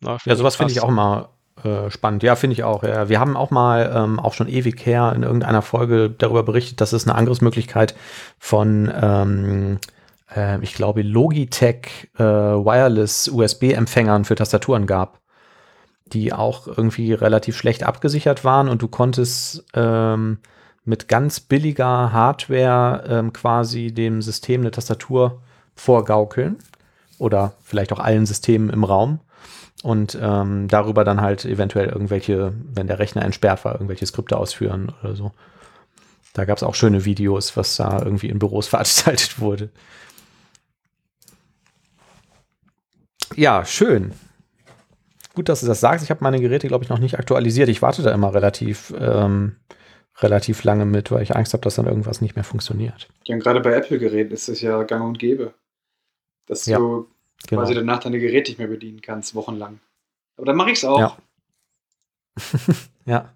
Na, ja sowas finde ich auch mal äh, spannend. Ja, finde ich auch. Ja. Wir haben auch mal, ähm, auch schon ewig her, in irgendeiner Folge darüber berichtet, dass es eine Angriffsmöglichkeit von, ähm, äh, ich glaube, Logitech äh, Wireless USB-Empfängern für Tastaturen gab, die auch irgendwie relativ schlecht abgesichert waren und du konntest ähm, mit ganz billiger Hardware ähm, quasi dem System eine Tastatur vorgaukeln oder vielleicht auch allen Systemen im Raum und ähm, darüber dann halt eventuell irgendwelche, wenn der Rechner entsperrt war, irgendwelche Skripte ausführen oder so. Da gab es auch schöne Videos, was da irgendwie in Büros (laughs) veranstaltet wurde. Ja, schön. Gut, dass du das sagst. Ich habe meine Geräte, glaube ich, noch nicht aktualisiert. Ich warte da immer relativ ähm, relativ lange mit, weil ich Angst habe, dass dann irgendwas nicht mehr funktioniert. Ja, und gerade bei Apple-Geräten ist es ja gang und gäbe, dass ja, du genau. quasi danach deine Geräte nicht mehr bedienen kannst, wochenlang. Aber dann mache ich es auch. Ja. (laughs) ja.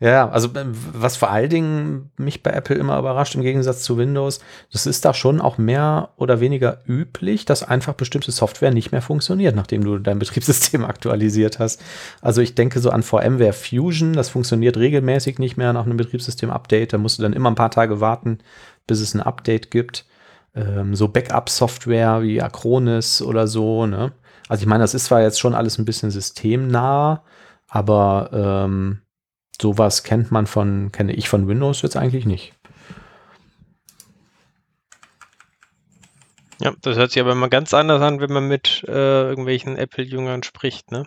Ja, also ähm, was vor allen Dingen mich bei Apple immer überrascht im Gegensatz zu Windows, das ist da schon auch mehr oder weniger üblich, dass einfach bestimmte Software nicht mehr funktioniert, nachdem du dein Betriebssystem (laughs) aktualisiert hast. Also ich denke so an VMware Fusion, das funktioniert regelmäßig nicht mehr nach einem Betriebssystem-Update. Da musst du dann immer ein paar Tage warten, bis es ein Update gibt. Ähm, so Backup-Software wie Acronis oder so. Ne? Also ich meine, das ist zwar jetzt schon alles ein bisschen systemnah, aber ähm, sowas kennt man von, kenne ich von Windows jetzt eigentlich nicht. Ja, das hört sich aber immer ganz anders an, wenn man mit äh, irgendwelchen Apple-Jüngern spricht, ne?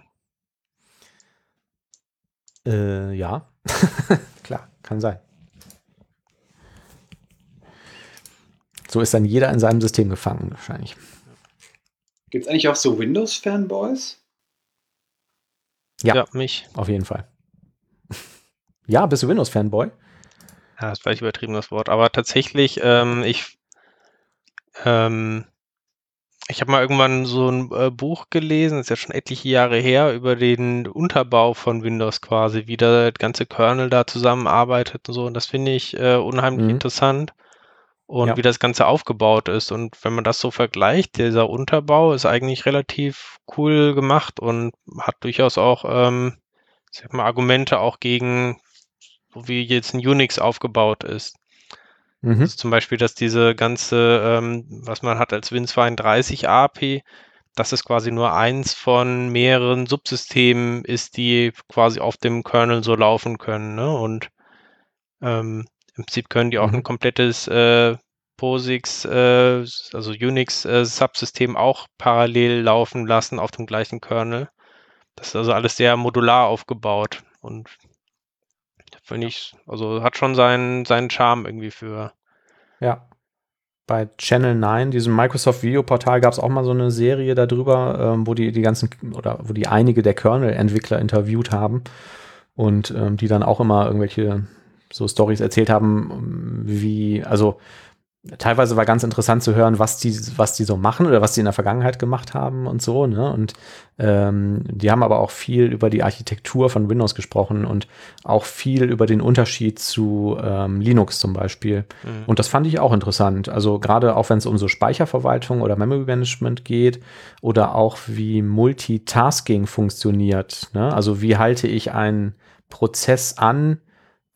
Äh, ja, (laughs) klar, kann sein. So ist dann jeder in seinem System gefangen, wahrscheinlich. Gibt es eigentlich auch so Windows-Fanboys? Ja, ja, mich. Auf jeden Fall. Ja, bist du Windows-Fanboy? Ja, das war ich übertrieben, das Wort. Aber tatsächlich, ähm, ich, ähm, ich habe mal irgendwann so ein äh, Buch gelesen, das ist ja schon etliche Jahre her, über den Unterbau von Windows quasi, wie der ganze Kernel da zusammenarbeitet und so. Und das finde ich äh, unheimlich mhm. interessant. Und ja. wie das Ganze aufgebaut ist. Und wenn man das so vergleicht, dieser Unterbau ist eigentlich relativ cool gemacht und hat durchaus auch, ähm, sag mal, Argumente auch gegen so wie jetzt ein Unix aufgebaut ist. Mhm. Also zum Beispiel, dass diese ganze, ähm, was man hat als Win32 API, dass es quasi nur eins von mehreren Subsystemen ist, die quasi auf dem Kernel so laufen können. Ne? Und ähm, im Prinzip können die auch mhm. ein komplettes äh, POSIX, äh, also Unix-Subsystem äh, auch parallel laufen lassen auf dem gleichen Kernel. Das ist also alles sehr modular aufgebaut und Finde ich, also hat schon seinen, seinen Charme irgendwie für. Ja. Bei Channel 9, diesem Microsoft Videoportal, gab es auch mal so eine Serie darüber, ähm, wo die die ganzen oder wo die einige der Kernel-Entwickler interviewt haben und ähm, die dann auch immer irgendwelche so Stories erzählt haben, wie, also teilweise war ganz interessant zu hören, was die, was die so machen oder was die in der Vergangenheit gemacht haben und so. Ne? Und ähm, die haben aber auch viel über die Architektur von Windows gesprochen und auch viel über den Unterschied zu ähm, Linux zum Beispiel. Mhm. Und das fand ich auch interessant. Also gerade auch wenn es um so Speicherverwaltung oder Memory Management geht oder auch wie Multitasking funktioniert. Ne? Also wie halte ich einen Prozess an,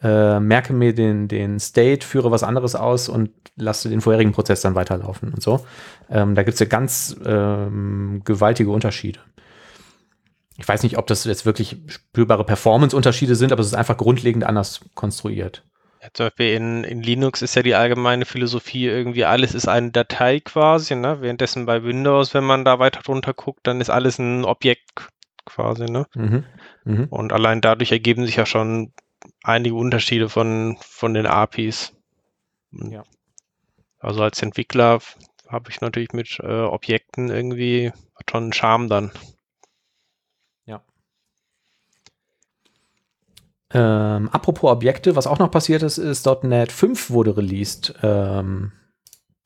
äh, merke mir den, den State, führe was anderes aus und lasse den vorherigen Prozess dann weiterlaufen und so. Ähm, da gibt es ja ganz ähm, gewaltige Unterschiede. Ich weiß nicht, ob das jetzt wirklich spürbare Performance-Unterschiede sind, aber es ist einfach grundlegend anders konstruiert. Ja, zum Beispiel in, in Linux ist ja die allgemeine Philosophie irgendwie, alles ist eine Datei quasi, ne? Währenddessen bei Windows, wenn man da weiter drunter guckt, dann ist alles ein Objekt quasi, ne? Mhm. Mhm. Und allein dadurch ergeben sich ja schon einige Unterschiede von, von den APIs. Ja. Also als Entwickler habe ich natürlich mit äh, Objekten irgendwie schon einen Charme dann. Ja. Ähm, apropos Objekte, was auch noch passiert ist, ist .NET 5 wurde released ähm,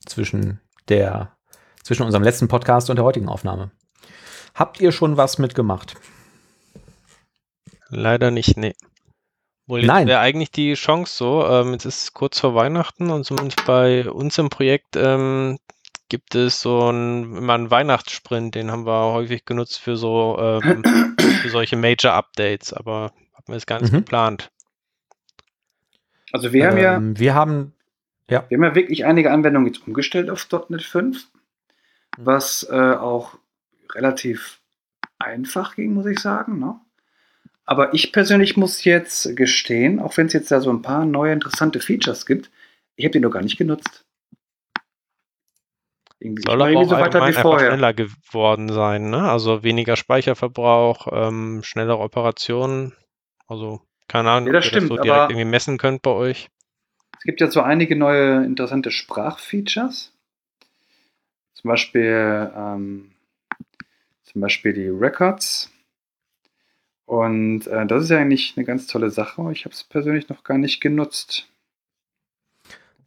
zwischen der zwischen unserem letzten Podcast und der heutigen Aufnahme. Habt ihr schon was mitgemacht? Leider nicht, nee. Wohl jetzt wäre eigentlich die Chance so, ähm, jetzt ist es kurz vor Weihnachten und zumindest bei uns im Projekt ähm, gibt es so ein, immer einen Weihnachtssprint, den haben wir häufig genutzt für so ähm, für solche Major Updates, aber haben wir jetzt gar nicht mhm. geplant. Also wir haben ja ähm, wir haben ja. Wir haben ja wirklich einige Anwendungen jetzt umgestellt auf .NET 5, mhm. was äh, auch relativ einfach ging, muss ich sagen. Ne? Aber ich persönlich muss jetzt gestehen, auch wenn es jetzt da so ein paar neue interessante Features gibt, ich habe die noch gar nicht genutzt. Irgendwie Soll aber auch so weiter wie vorher. schneller geworden sein, ne? Also weniger Speicherverbrauch, ähm, schnellere Operationen. Also keine Ahnung, ja, das ob stimmt, ihr das so direkt irgendwie messen könnt bei euch. Es gibt ja so einige neue interessante Sprachfeatures. Zum Beispiel, ähm, zum Beispiel die Records. Und äh, das ist ja eigentlich eine ganz tolle Sache. Ich habe es persönlich noch gar nicht genutzt.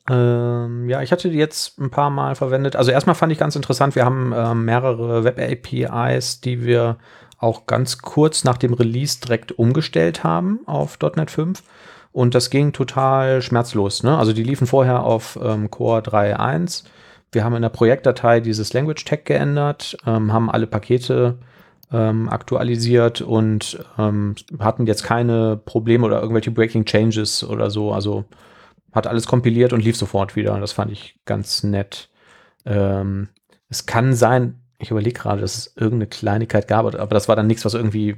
Ähm, ja, ich hatte die jetzt ein paar Mal verwendet. Also erstmal fand ich ganz interessant, wir haben äh, mehrere Web-APIs, die wir auch ganz kurz nach dem Release direkt umgestellt haben auf .NET 5. Und das ging total schmerzlos. Ne? Also die liefen vorher auf ähm, Core 3.1. Wir haben in der Projektdatei dieses Language Tag geändert, ähm, haben alle Pakete ähm, aktualisiert und ähm, hatten jetzt keine Probleme oder irgendwelche Breaking Changes oder so. Also hat alles kompiliert und lief sofort wieder. Das fand ich ganz nett. Ähm, es kann sein, ich überlege gerade, dass es irgendeine Kleinigkeit gab, aber das war dann nichts, was irgendwie,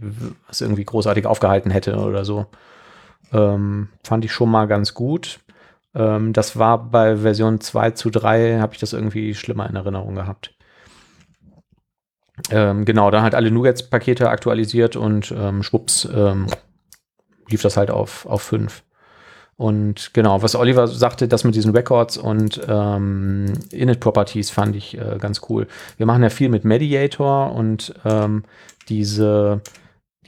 was irgendwie großartig aufgehalten hätte oder so. Ähm, fand ich schon mal ganz gut. Ähm, das war bei Version 2 zu 3, habe ich das irgendwie schlimmer in Erinnerung gehabt. Ähm, genau, dann halt alle Nuggets-Pakete aktualisiert und ähm, schwupps ähm, lief das halt auf, auf 5. Und genau, was Oliver sagte, das mit diesen Records und ähm, Init-Properties fand ich äh, ganz cool. Wir machen ja viel mit Mediator und ähm, diese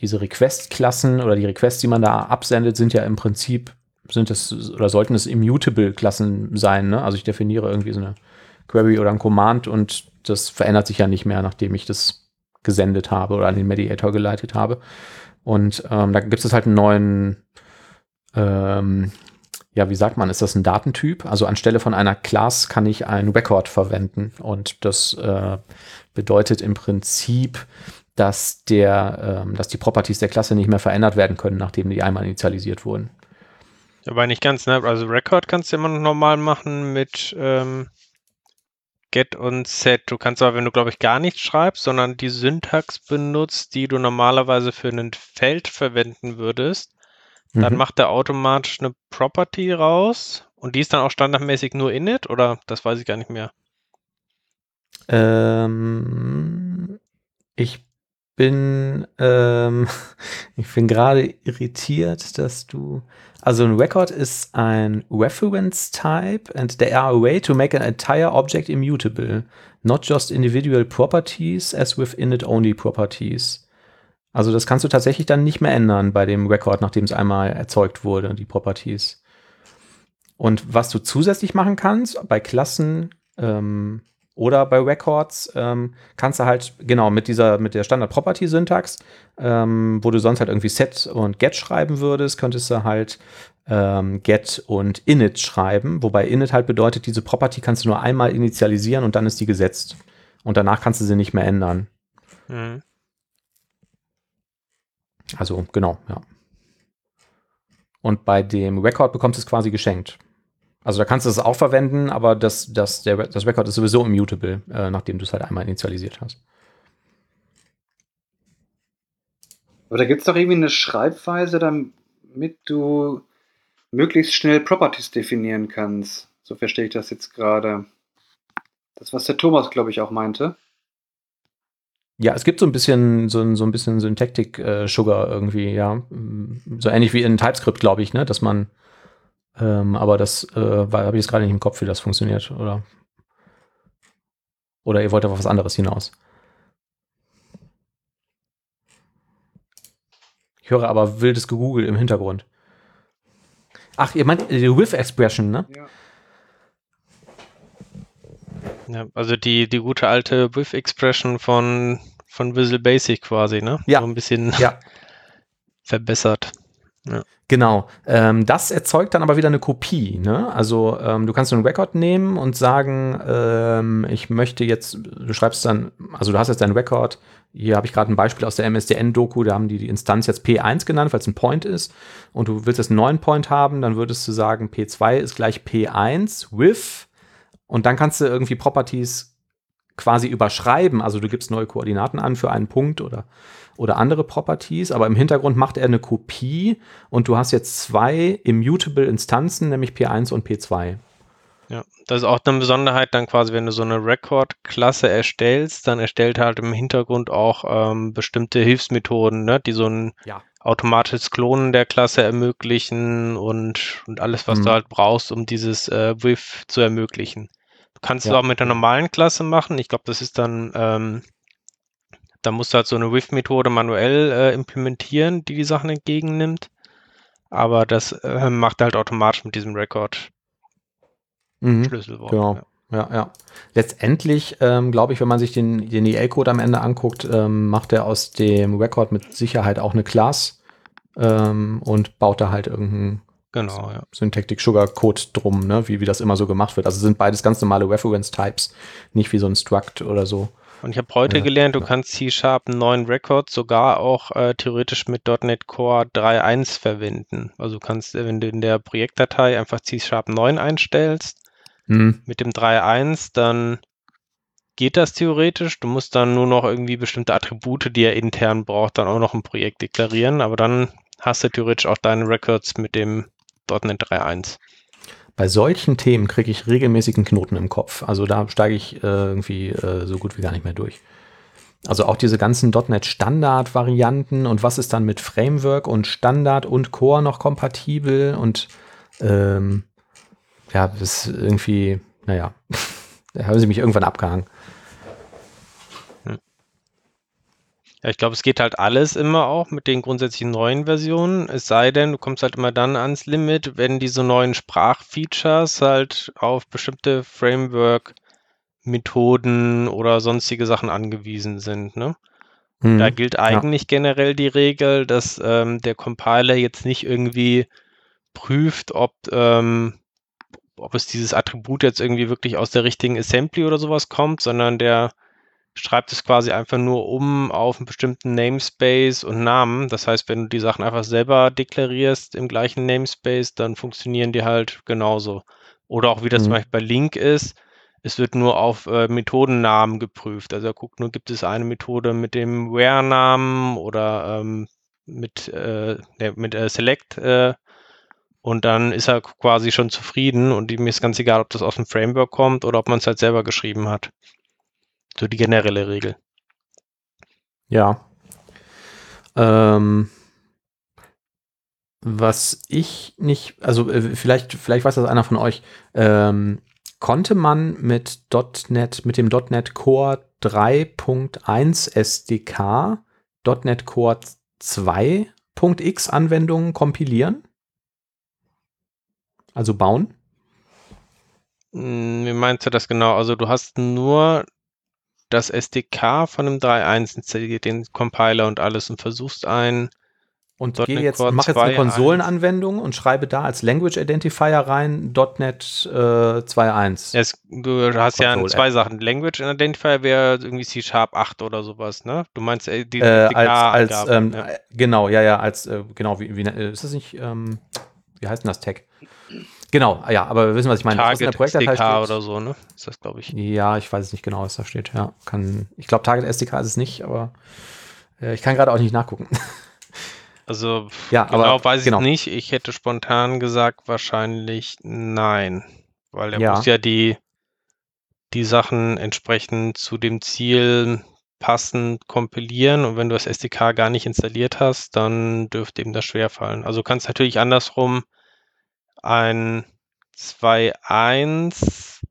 diese Request-Klassen oder die Requests, die man da absendet, sind ja im Prinzip, sind es oder sollten es Immutable-Klassen sein. Ne? Also ich definiere irgendwie so eine Query oder ein Command und das verändert sich ja nicht mehr, nachdem ich das gesendet habe oder an den Mediator geleitet habe. Und ähm, da gibt es halt einen neuen, ähm, ja, wie sagt man, ist das ein Datentyp? Also anstelle von einer Class kann ich ein Record verwenden. Und das äh, bedeutet im Prinzip, dass, der, ähm, dass die Properties der Klasse nicht mehr verändert werden können, nachdem die einmal initialisiert wurden. Aber nicht ganz, ne? Also Record kannst du immer noch normal machen mit ähm, Get und Set. Du kannst aber, wenn du, glaube ich, gar nichts schreibst, sondern die Syntax benutzt, die du normalerweise für ein Feld verwenden würdest, mhm. dann macht er automatisch eine Property raus und die ist dann auch standardmäßig nur init oder das weiß ich gar nicht mehr. Ähm, ich bin, ähm, (laughs) ich bin gerade irritiert, dass du, also ein Record ist ein Reference Type and there are a way to make an entire object immutable, not just individual properties as with init-only properties. Also das kannst du tatsächlich dann nicht mehr ändern bei dem Record, nachdem es einmal erzeugt wurde, die Properties. Und was du zusätzlich machen kannst bei Klassen, ähm, oder bei Records ähm, kannst du halt, genau, mit dieser, mit der Standard-Property-Syntax, ähm, wo du sonst halt irgendwie Set und Get schreiben würdest, könntest du halt ähm, Get und Init schreiben, wobei Init halt bedeutet, diese Property kannst du nur einmal initialisieren und dann ist die gesetzt. Und danach kannst du sie nicht mehr ändern. Mhm. Also, genau, ja. Und bei dem Record bekommst du es quasi geschenkt. Also da kannst du es auch verwenden, aber das, das, der, das Record ist sowieso immutable, äh, nachdem du es halt einmal initialisiert hast. Aber da gibt es doch irgendwie eine Schreibweise, damit du möglichst schnell Properties definieren kannst. So verstehe ich das jetzt gerade. Das, was der Thomas, glaube ich, auch meinte. Ja, es gibt so ein bisschen so ein, so ein bisschen Syntactic äh, Sugar irgendwie, ja. So ähnlich wie in TypeScript, glaube ich, ne, dass man ähm, aber das äh, habe ich jetzt gerade nicht im Kopf, wie das funktioniert, oder? Oder ihr wollt auf was anderes hinaus? Ich höre aber wildes Gegoogle im Hintergrund. Ach, ihr meint die With Expression, ne? Ja. Ja, also die, die gute alte With Expression von, von Visual Basic quasi, ne? Ja. So ein bisschen ja. (laughs) verbessert. Genau. Ähm, das erzeugt dann aber wieder eine Kopie. Ne? Also ähm, du kannst einen Record nehmen und sagen, ähm, ich möchte jetzt, du schreibst dann, also du hast jetzt deinen Record, hier habe ich gerade ein Beispiel aus der MSDN-Doku, da haben die die Instanz jetzt P1 genannt, weil es ein Point ist und du willst jetzt einen neuen Point haben, dann würdest du sagen, P2 ist gleich P1 with und dann kannst du irgendwie Properties quasi überschreiben, also du gibst neue Koordinaten an für einen Punkt oder oder andere Properties, aber im Hintergrund macht er eine Kopie und du hast jetzt zwei immutable Instanzen, nämlich P1 und P2. Ja, das ist auch eine Besonderheit dann quasi, wenn du so eine Record-Klasse erstellst, dann erstellt halt im Hintergrund auch ähm, bestimmte Hilfsmethoden, ne, die so ein ja. automatisches Klonen der Klasse ermöglichen und, und alles, was mhm. du halt brauchst, um dieses äh, WIF zu ermöglichen. Du kannst ja. es auch mit der normalen Klasse machen. Ich glaube, das ist dann ähm, da musst du halt so eine WIF-Methode manuell äh, implementieren, die die Sachen entgegennimmt. Aber das äh, macht halt automatisch mit diesem Record mhm, Schlüsselwort. Genau. Ja. Ja, ja. Letztendlich, ähm, glaube ich, wenn man sich den, den EL-Code am Ende anguckt, ähm, macht er aus dem Record mit Sicherheit auch eine Class ähm, und baut da halt irgendeinen genau, ja. Syntactic Sugar Code drum, ne? wie, wie das immer so gemacht wird. Also sind beides ganz normale Reference Types, nicht wie so ein Struct oder so. Und ich habe heute ja, gelernt, du ja. kannst C-Sharp einen neuen Record sogar auch äh, theoretisch mit .NET Core 3.1 verwenden. Also du kannst, äh, wenn du in der Projektdatei einfach C-Sharp 9 einstellst, mhm. mit dem 3.1, dann geht das theoretisch. Du musst dann nur noch irgendwie bestimmte Attribute, die er intern braucht, dann auch noch im Projekt deklarieren. Aber dann hast du theoretisch auch deine Records mit dem .NET 3.1 bei solchen Themen kriege ich regelmäßigen Knoten im Kopf. Also da steige ich äh, irgendwie äh, so gut wie gar nicht mehr durch. Also auch diese ganzen .NET Standard-Varianten und was ist dann mit Framework und Standard und Core noch kompatibel und ähm, ja, das ist irgendwie, naja, (laughs) da haben sie mich irgendwann abgehangen. Ja, ich glaube, es geht halt alles immer auch mit den grundsätzlichen neuen Versionen. Es sei denn, du kommst halt immer dann ans Limit, wenn diese neuen Sprachfeatures halt auf bestimmte Framework-Methoden oder sonstige Sachen angewiesen sind. Ne? Hm, da gilt eigentlich ja. generell die Regel, dass ähm, der Compiler jetzt nicht irgendwie prüft, ob, ähm, ob es dieses Attribut jetzt irgendwie wirklich aus der richtigen Assembly oder sowas kommt, sondern der schreibt es quasi einfach nur um auf einen bestimmten Namespace und Namen. Das heißt, wenn du die Sachen einfach selber deklarierst im gleichen Namespace, dann funktionieren die halt genauso. Oder auch wie das mhm. zum Beispiel bei Link ist, es wird nur auf äh, Methodennamen geprüft. Also er guckt nur, gibt es eine Methode mit dem Where-Namen oder ähm, mit, äh, mit äh, Select äh, und dann ist er quasi schon zufrieden und ihm ist ganz egal, ob das aus dem Framework kommt oder ob man es halt selber geschrieben hat. So die generelle Regel. Ja. Ähm, was ich nicht, also äh, vielleicht, vielleicht weiß das einer von euch, ähm, konnte man mit .NET, mit dem .NET Core 3.1 SDK .NET Core 2.x Anwendungen kompilieren? Also bauen? Hm, wie meinst du das genau? Also du hast nur das SDK von einem 3.1 installiert den Compiler und alles und versuchst ein und gehe jetzt, mach jetzt eine Konsolenanwendung und schreibe da als Language Identifier rein .NET äh, 2.1. du hast ja zwei Sachen. Language Identifier wäre irgendwie C Sharp 8 oder sowas, ne? Du meinst äh, die äh, als, als ähm, ja. Genau, ja, ja, als äh, genau, wie, wie ist das nicht, ähm, wie heißt denn das Tag? Genau, ja, aber wir wissen, was ich meine. Target SDK steht, oder so, ne? Ist das, glaube ich. Ja, ich weiß es nicht genau, was da steht. Ja, kann, ich glaube, Target SDK ist es nicht, aber äh, ich kann gerade auch nicht nachgucken. (laughs) Also, ja, genau aber, weiß ich genau. nicht. Ich hätte spontan gesagt, wahrscheinlich nein. Weil er ja. muss ja die, die Sachen entsprechend zu dem Ziel passend kompilieren und wenn du das SDK gar nicht installiert hast, dann dürfte ihm das schwerfallen. Also kannst natürlich andersrum ein 2.1,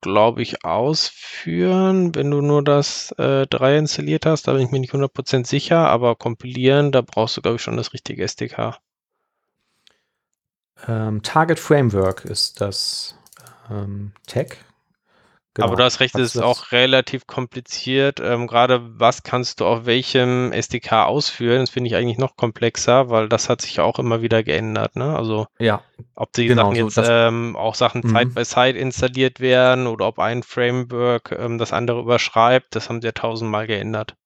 glaube ich, ausführen, wenn du nur das äh, 3 installiert hast. Da bin ich mir nicht 100% sicher, aber kompilieren, da brauchst du, glaube ich, schon das richtige SDK. Ähm, Target Framework ist das ähm, Tag. Genau. Aber du hast recht, es ist auch relativ kompliziert. Ähm, Gerade was kannst du auf welchem SDK ausführen, das finde ich eigentlich noch komplexer, weil das hat sich auch immer wieder geändert. Ne? Also ja, ob die genau, Sachen jetzt so, ähm, auch Sachen mhm. Side by Side installiert werden oder ob ein Framework ähm, das andere überschreibt, das haben sie ja tausendmal geändert.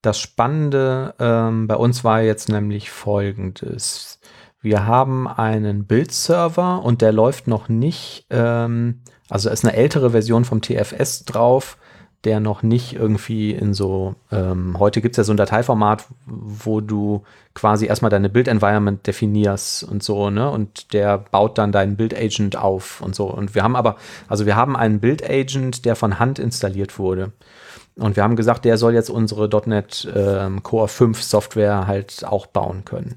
Das Spannende ähm, bei uns war jetzt nämlich folgendes. Wir haben einen Bildserver und der läuft noch nicht ähm, also ist eine ältere Version vom TFS drauf, der noch nicht irgendwie in so, ähm, heute gibt es ja so ein Dateiformat, wo du quasi erstmal deine Build-Environment definierst und so, ne? Und der baut dann deinen Build-Agent auf und so. Und wir haben aber, also wir haben einen Build-Agent, der von Hand installiert wurde. Und wir haben gesagt, der soll jetzt unsere .NET ähm, Core 5 Software halt auch bauen können.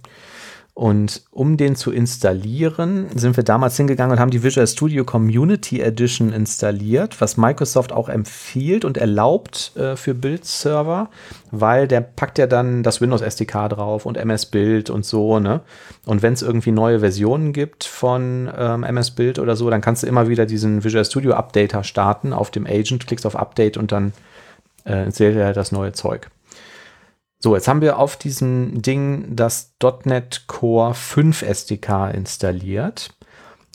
Und um den zu installieren, sind wir damals hingegangen und haben die Visual Studio Community Edition installiert, was Microsoft auch empfiehlt und erlaubt äh, für Build-Server, weil der packt ja dann das Windows SDK drauf und MS Build und so, ne? Und wenn es irgendwie neue Versionen gibt von ähm, MS Build oder so, dann kannst du immer wieder diesen Visual Studio Updater starten auf dem Agent, klickst auf Update und dann äh, installiert er das neue Zeug. So, jetzt haben wir auf diesem Ding das .NET Core 5 SDK installiert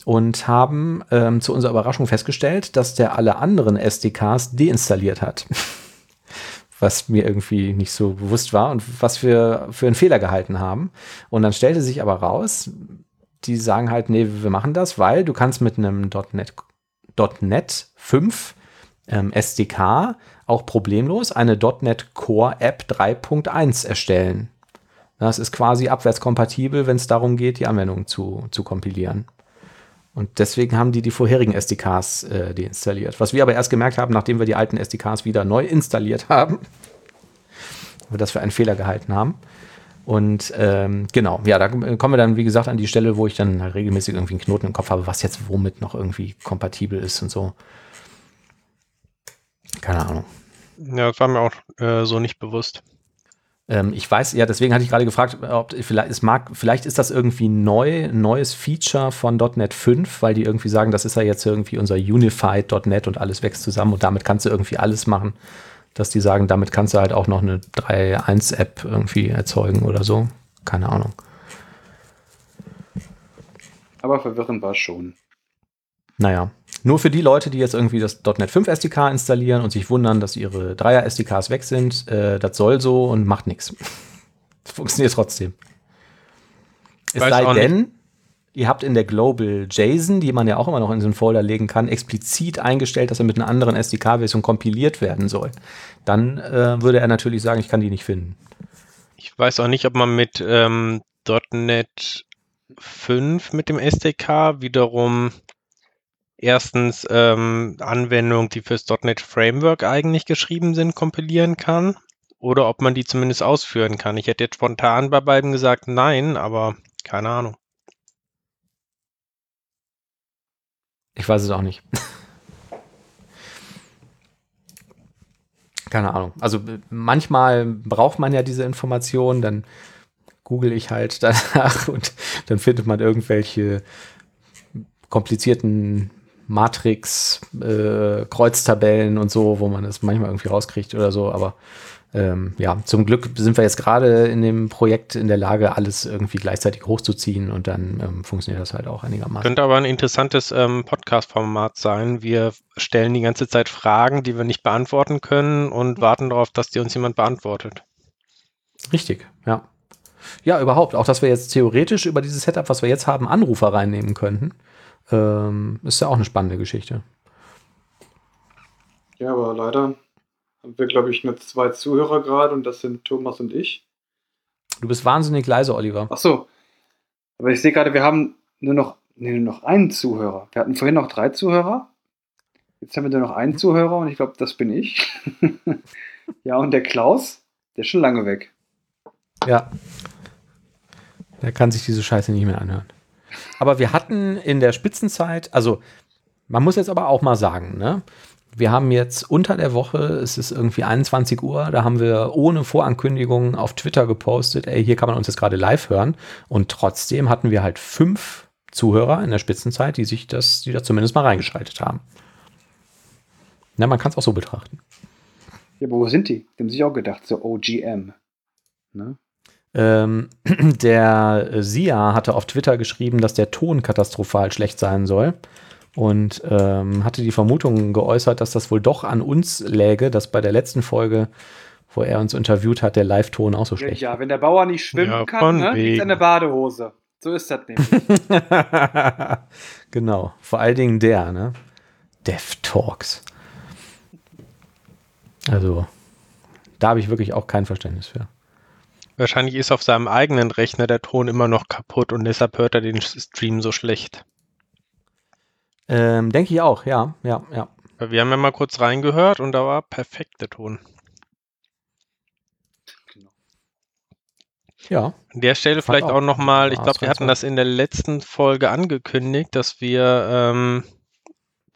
und haben ähm, zu unserer Überraschung festgestellt, dass der alle anderen SDKs deinstalliert hat. (laughs) was mir irgendwie nicht so bewusst war und was wir für einen Fehler gehalten haben. Und dann stellte sich aber raus, die sagen halt, nee, wir machen das, weil du kannst mit einem .NET, .NET 5 ähm, SDK auch problemlos eine .NET Core App 3.1 erstellen. Das ist quasi abwärtskompatibel, wenn es darum geht, die Anwendung zu, zu kompilieren. Und deswegen haben die die vorherigen SDKs äh, deinstalliert. Was wir aber erst gemerkt haben, nachdem wir die alten SDKs wieder neu installiert (laughs) haben, wir das für einen Fehler gehalten haben. Und ähm, genau, ja, da kommen wir dann, wie gesagt, an die Stelle, wo ich dann regelmäßig irgendwie einen Knoten im Kopf habe, was jetzt womit noch irgendwie kompatibel ist und so. Keine Ahnung. Ja, das war mir auch äh, so nicht bewusst. Ähm, ich weiß, ja, deswegen hatte ich gerade gefragt, ob vielleicht, es mag, vielleicht ist das irgendwie neu, ein neues Feature von .NET 5, weil die irgendwie sagen, das ist ja jetzt irgendwie unser Unified.NET und alles wächst zusammen und damit kannst du irgendwie alles machen. Dass die sagen, damit kannst du halt auch noch eine 3.1-App irgendwie erzeugen oder so. Keine Ahnung. Aber verwirrend war es schon. Naja, nur für die Leute, die jetzt irgendwie das .NET 5 SDK installieren und sich wundern, dass ihre 3er SDKs weg sind, äh, das soll so und macht nichts. (laughs) Funktioniert trotzdem. Es Weiß sei denn, nicht. ihr habt in der Global JSON, die man ja auch immer noch in so einen Folder legen kann, explizit eingestellt, dass er mit einer anderen SDK-Version kompiliert werden soll. Dann äh, würde er natürlich sagen, ich kann die nicht finden. Ich weiß auch nicht, ob man mit ähm, .NET 5 mit dem SDK wiederum erstens ähm, Anwendungen, die fürs .NET Framework eigentlich geschrieben sind, kompilieren kann oder ob man die zumindest ausführen kann. Ich hätte jetzt spontan bei beiden gesagt nein, aber keine Ahnung. Ich weiß es auch nicht. keine Ahnung. Also manchmal braucht man ja diese Informationen, dann google ich halt (laughs) danach und dann findet man irgendwelche komplizierten Matrix, äh, Kreuztabellen und so, wo man das manchmal irgendwie rauskriegt oder so. Aber ähm, ja, zum Glück sind wir jetzt gerade in dem Projekt in der Lage, alles irgendwie gleichzeitig hochzuziehen und dann ähm, funktioniert das halt auch einigermaßen. Könnte aber ein interessantes ähm, Podcast-Format sein. Wir stellen die ganze Zeit Fragen, die wir nicht beantworten können und warten darauf, dass die uns jemand beantwortet. Richtig, ja. Ja, überhaupt. Auch, dass wir jetzt theoretisch über dieses Setup, was wir jetzt haben, Anrufer reinnehmen könnten. Ähm, ist ja auch eine spannende Geschichte. Ja, aber leider haben wir, glaube ich, nur zwei Zuhörer gerade und das sind Thomas und ich. Du bist wahnsinnig leise, Oliver. Ach so. Aber ich sehe gerade, wir haben nur noch, nee, nur noch einen Zuhörer. Wir hatten vorhin noch drei Zuhörer. Jetzt haben wir nur noch einen Zuhörer und ich glaube, das bin ich. (laughs) ja, und der Klaus, der ist schon lange weg. Ja. Der kann sich diese Scheiße nicht mehr anhören. Aber wir hatten in der Spitzenzeit, also man muss jetzt aber auch mal sagen, ne? Wir haben jetzt unter der Woche, es ist irgendwie 21 Uhr, da haben wir ohne Vorankündigung auf Twitter gepostet, ey, hier kann man uns jetzt gerade live hören. Und trotzdem hatten wir halt fünf Zuhörer in der Spitzenzeit, die sich das, die da zumindest mal reingeschaltet haben. Na, man kann es auch so betrachten. Ja, aber wo sind die? Die haben sich auch gedacht, so OGM. Ne? Ähm, (clears throat) der Sia hatte auf Twitter geschrieben, dass der Ton katastrophal schlecht sein soll und ähm, hatte die Vermutung geäußert, dass das wohl doch an uns läge, dass bei der letzten Folge, wo er uns interviewt hat, der Live-Ton auch so schlecht Ja, ja wenn der Bauer nicht schwimmen ja, kann, ne, liegt eine Badehose. So ist das nämlich. (laughs) genau, vor allen Dingen der, ne? Dev Talks. Also, da habe ich wirklich auch kein Verständnis für. Wahrscheinlich ist auf seinem eigenen Rechner der Ton immer noch kaputt und deshalb hört er den Stream so schlecht. Ähm, Denke ich auch, ja, ja, ja. Wir haben ja mal kurz reingehört und da war perfekter Ton. Genau. Ja. An der Stelle vielleicht auch, auch nochmal, ich glaube, wir hatten das in der letzten Folge angekündigt, dass wir ähm,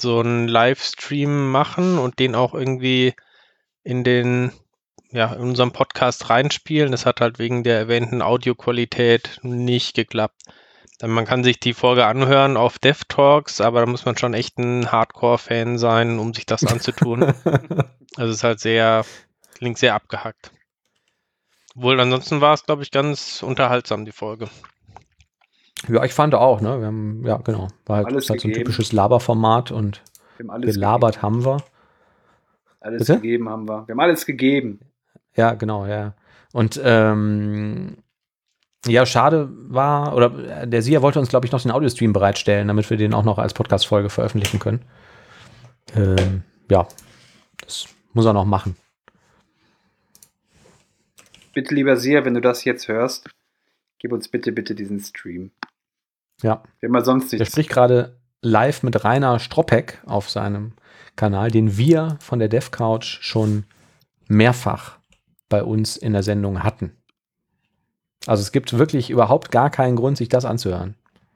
so einen Livestream machen und den auch irgendwie in den ja, in unserem Podcast reinspielen. Das hat halt wegen der erwähnten Audioqualität nicht geklappt. Man kann sich die Folge anhören auf DevTalks, aber da muss man schon echt ein Hardcore-Fan sein, um sich das anzutun. (laughs) also es ist halt sehr, klingt sehr abgehackt. Wohl ansonsten war es, glaube ich, ganz unterhaltsam, die Folge. Ja, ich fand auch, ne? Wir haben, ja, genau. War halt, halt so ein typisches Laberformat und gelabert gegeben. haben wir. Alles Bitte? gegeben haben wir. Wir haben alles gegeben. Ja, genau, ja. Und ähm, ja, schade war, oder der Sia wollte uns, glaube ich, noch den Audiostream bereitstellen, damit wir den auch noch als Podcast-Folge veröffentlichen können. Ähm, ja, das muss er noch machen. Bitte, lieber Sia, wenn du das jetzt hörst, gib uns bitte, bitte diesen Stream. Ja. Wir haben sonst nichts. Er spricht gerade live mit Rainer Stroppeck auf seinem Kanal, den wir von der DevCouch schon mehrfach bei uns in der Sendung hatten. Also es gibt wirklich überhaupt gar keinen Grund, sich das anzuhören.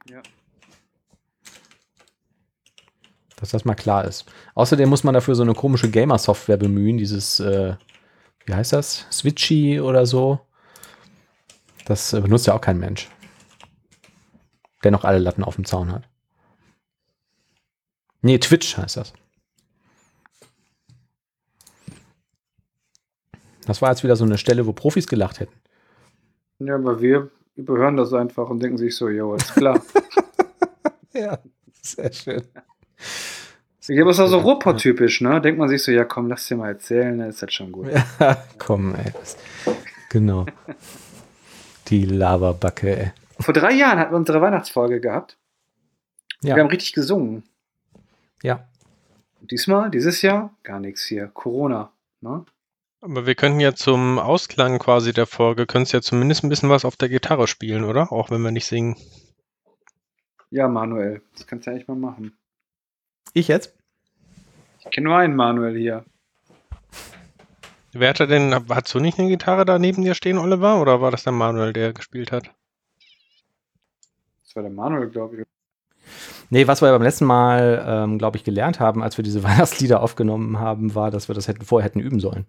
Ja. Dass das mal klar ist. Außerdem muss man dafür so eine komische Gamer-Software bemühen, dieses, äh, wie heißt das? Switchy oder so. Das äh, benutzt ja auch kein Mensch. Der noch alle Latten auf dem Zaun hat. Nee, Twitch heißt das. Das war jetzt wieder so eine Stelle, wo Profis gelacht hätten. Ja, aber wir überhören das einfach und denken sich so, jo, ist klar. (laughs) ja, sehr schön. Ich glaube, es ist auch so Ruhrpott-typisch, ne? Denkt man sich so, ja komm, lass dir mal erzählen, dann ist das schon gut. Ja, (laughs) komm, ey. genau. Die Lavabacke, ey. Vor drei Jahren hatten wir unsere Weihnachtsfolge gehabt. Ja. Wir haben richtig gesungen. Ja. Und diesmal, dieses Jahr, gar nichts hier. Corona. Ne? Aber wir könnten ja zum Ausklang quasi der Folge, könntest ja zumindest ein bisschen was auf der Gitarre spielen, oder? Auch wenn wir nicht singen. Ja, Manuel, das kannst du eigentlich mal machen. Ich jetzt? Ich kenne nur einen Manuel hier. Wer hatte denn, hast du nicht eine Gitarre da neben dir stehen, Oliver? Oder war das der Manuel, der gespielt hat? Das war der Manuel, glaube ich. Nee, was wir beim letzten Mal, ähm, glaube ich, gelernt haben, als wir diese (laughs) Weihnachtslieder aufgenommen haben, war, dass wir das hätten, vorher hätten üben sollen.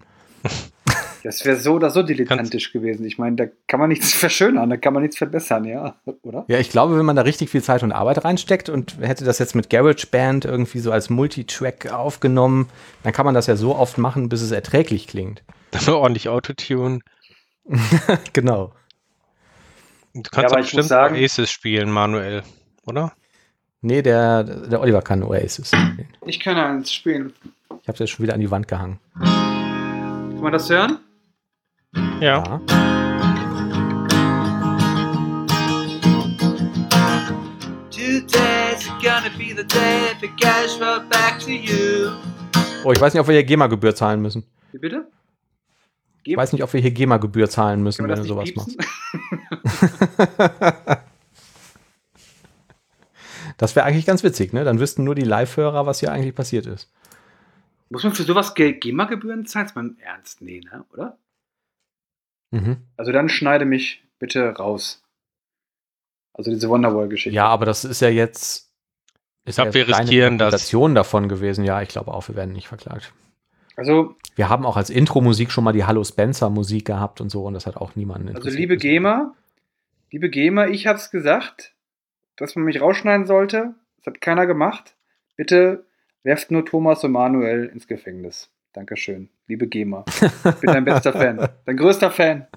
Das wäre so oder so dilettantisch gewesen. Ich meine, da kann man nichts (laughs) verschönern, da kann man nichts verbessern, ja, oder? Ja, ich glaube, wenn man da richtig viel Zeit und Arbeit reinsteckt und hätte das jetzt mit GarageBand irgendwie so als Multitrack aufgenommen, dann kann man das ja so oft machen, bis es erträglich klingt. Dann ordentlich Autotune. (laughs) genau. Du kannst ja, auch bestimmt sagen, Oasis spielen, manuell, oder? Nee, der, der Oliver kann Oasis spielen. Ich kann eins spielen. Ich habe es jetzt schon wieder an die Wand gehangen. Kann man das hören? Ja. ja. Oh, ich weiß nicht, ob wir hier GEMA-Gebühr zahlen müssen. Wie bitte? Ich weiß nicht, ob wir hier GEMA-Gebühr zahlen müssen, wenn du sowas piepsen? machst. (laughs) das wäre eigentlich ganz witzig, ne? Dann wüssten nur die Live-Hörer, was hier eigentlich passiert ist. Muss man für sowas GEMA-Gebühren zahlen? Ist man ernst? Nee, ne? Oder? Mhm. Also dann schneide mich bitte raus. Also diese Wonderwall-Geschichte. Ja, aber das ist ja jetzt. Ist ich glaube, ja wir riskieren das. davon gewesen. Ja, ich glaube auch, wir werden nicht verklagt. Also. Wir haben auch als Intro-Musik schon mal die Hallo Spencer-Musik gehabt und so und das hat auch niemanden Also liebe GEMA, liebe GEMA, ich hab's gesagt. dass man mich rausschneiden sollte. Das hat keiner gemacht. Bitte werft nur Thomas und Manuel ins Gefängnis. Dankeschön. Liebe GEMA. Ich bin dein bester Fan. (laughs) Dein größter Fan.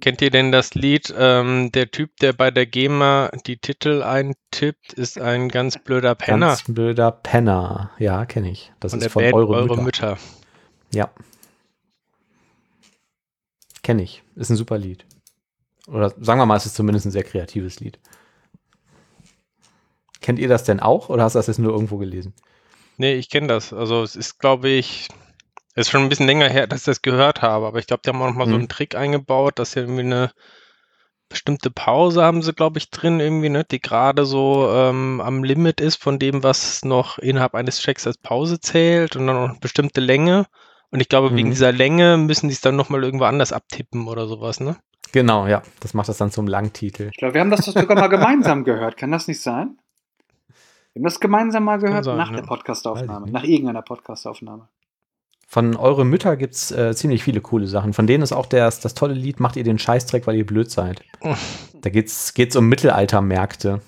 Kennt ihr denn das Lied? Ähm, der Typ, der bei der GEMA die Titel eintippt, ist ein ganz blöder Penner. Ganz blöder Penner. Ja, kenne ich. Das Und ist von eure, eure Mütter. Mütter. Ja. Kenne ich. Ist ein super Lied. Oder sagen wir mal, es ist zumindest ein sehr kreatives Lied. Kennt ihr das denn auch oder hast du das jetzt nur irgendwo gelesen? Nee, ich kenne das. Also es ist, glaube ich, es ist schon ein bisschen länger her, dass ich das gehört habe, aber ich glaube, die haben auch noch mal mhm. so einen Trick eingebaut, dass sie irgendwie eine bestimmte Pause haben sie, glaube ich, drin irgendwie, ne, die gerade so ähm, am Limit ist von dem, was noch innerhalb eines Checks als Pause zählt und dann noch eine bestimmte Länge. Und ich glaube, mhm. wegen dieser Länge müssen die es dann nochmal irgendwo anders abtippen oder sowas, ne? Genau, ja. Das macht das dann zum Langtitel. Ich glaube, wir haben das sogar mal gemeinsam gehört. Kann das nicht sein? Wir haben das gemeinsam mal gehört sein, nach ne? der Podcastaufnahme, nach irgendeiner Podcastaufnahme. Von Eure Mütter gibt es äh, ziemlich viele coole Sachen. Von denen ist auch das, das tolle Lied Macht ihr den Scheißdreck, weil ihr blöd seid. (laughs) da geht es um Mittelaltermärkte.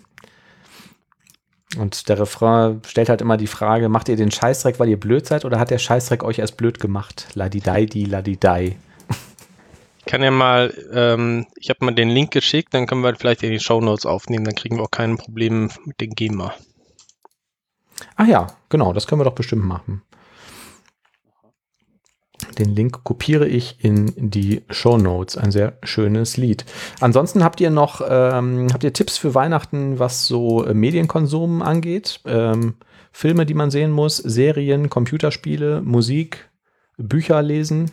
Und der Refrain stellt halt immer die Frage, macht ihr den Scheißdreck, weil ihr blöd seid, oder hat der Scheißdreck euch erst blöd gemacht? Ladidai, di, ladidai. Ich kann ja mal, ähm, ich habe mal den Link geschickt, dann können wir vielleicht in die Show Notes aufnehmen, dann kriegen wir auch kein Problem mit den GEMA. Ach ja, genau, das können wir doch bestimmt machen. Den Link kopiere ich in die Show Notes. Ein sehr schönes Lied. Ansonsten habt ihr noch ähm, habt ihr Tipps für Weihnachten, was so äh, Medienkonsum angeht? Ähm, Filme, die man sehen muss, Serien, Computerspiele, Musik, Bücher lesen?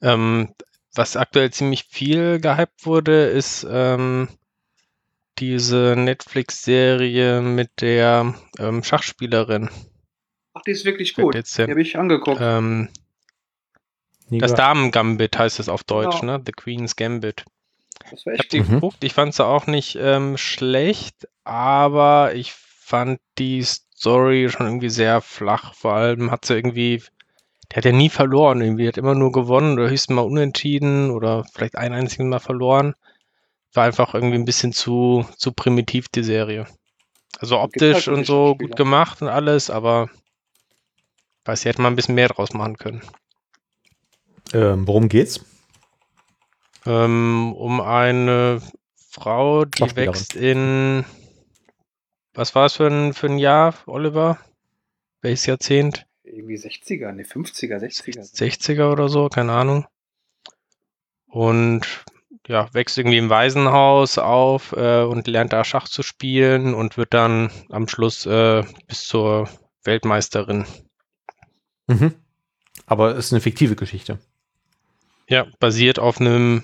Ähm, was aktuell ziemlich viel gehypt wurde, ist ähm, diese Netflix-Serie mit der ähm, Schachspielerin. Ach, die ist wirklich gut. Jetzt, die habe ich angeguckt. Ähm, das Damen-Gambit heißt es auf Deutsch, genau. ne? The Queen's Gambit. Ich habe die mhm. geguckt, ich fand sie auch nicht ähm, schlecht, aber ich fand die Story schon irgendwie sehr flach. Vor allem hat sie irgendwie, der hat ja nie verloren irgendwie, hat immer nur gewonnen oder höchstens mal unentschieden oder vielleicht ein einziges Mal verloren war einfach irgendwie ein bisschen zu, zu primitiv, die Serie. Also optisch halt und so Spieler. gut gemacht und alles, aber weiß, sie hätte mal ein bisschen mehr draus machen können. Ähm, worum geht's? Ähm, um eine Frau, die wächst in was war es für ein, für ein Jahr, Oliver? Welches Jahrzehnt? Irgendwie 60er, ne, 50er, 60er. 60er oder so, keine Ahnung. Und ja, wächst irgendwie im Waisenhaus auf äh, und lernt da Schach zu spielen und wird dann am Schluss äh, bis zur Weltmeisterin. Mhm. Aber es ist eine fiktive Geschichte. Ja, basiert auf einem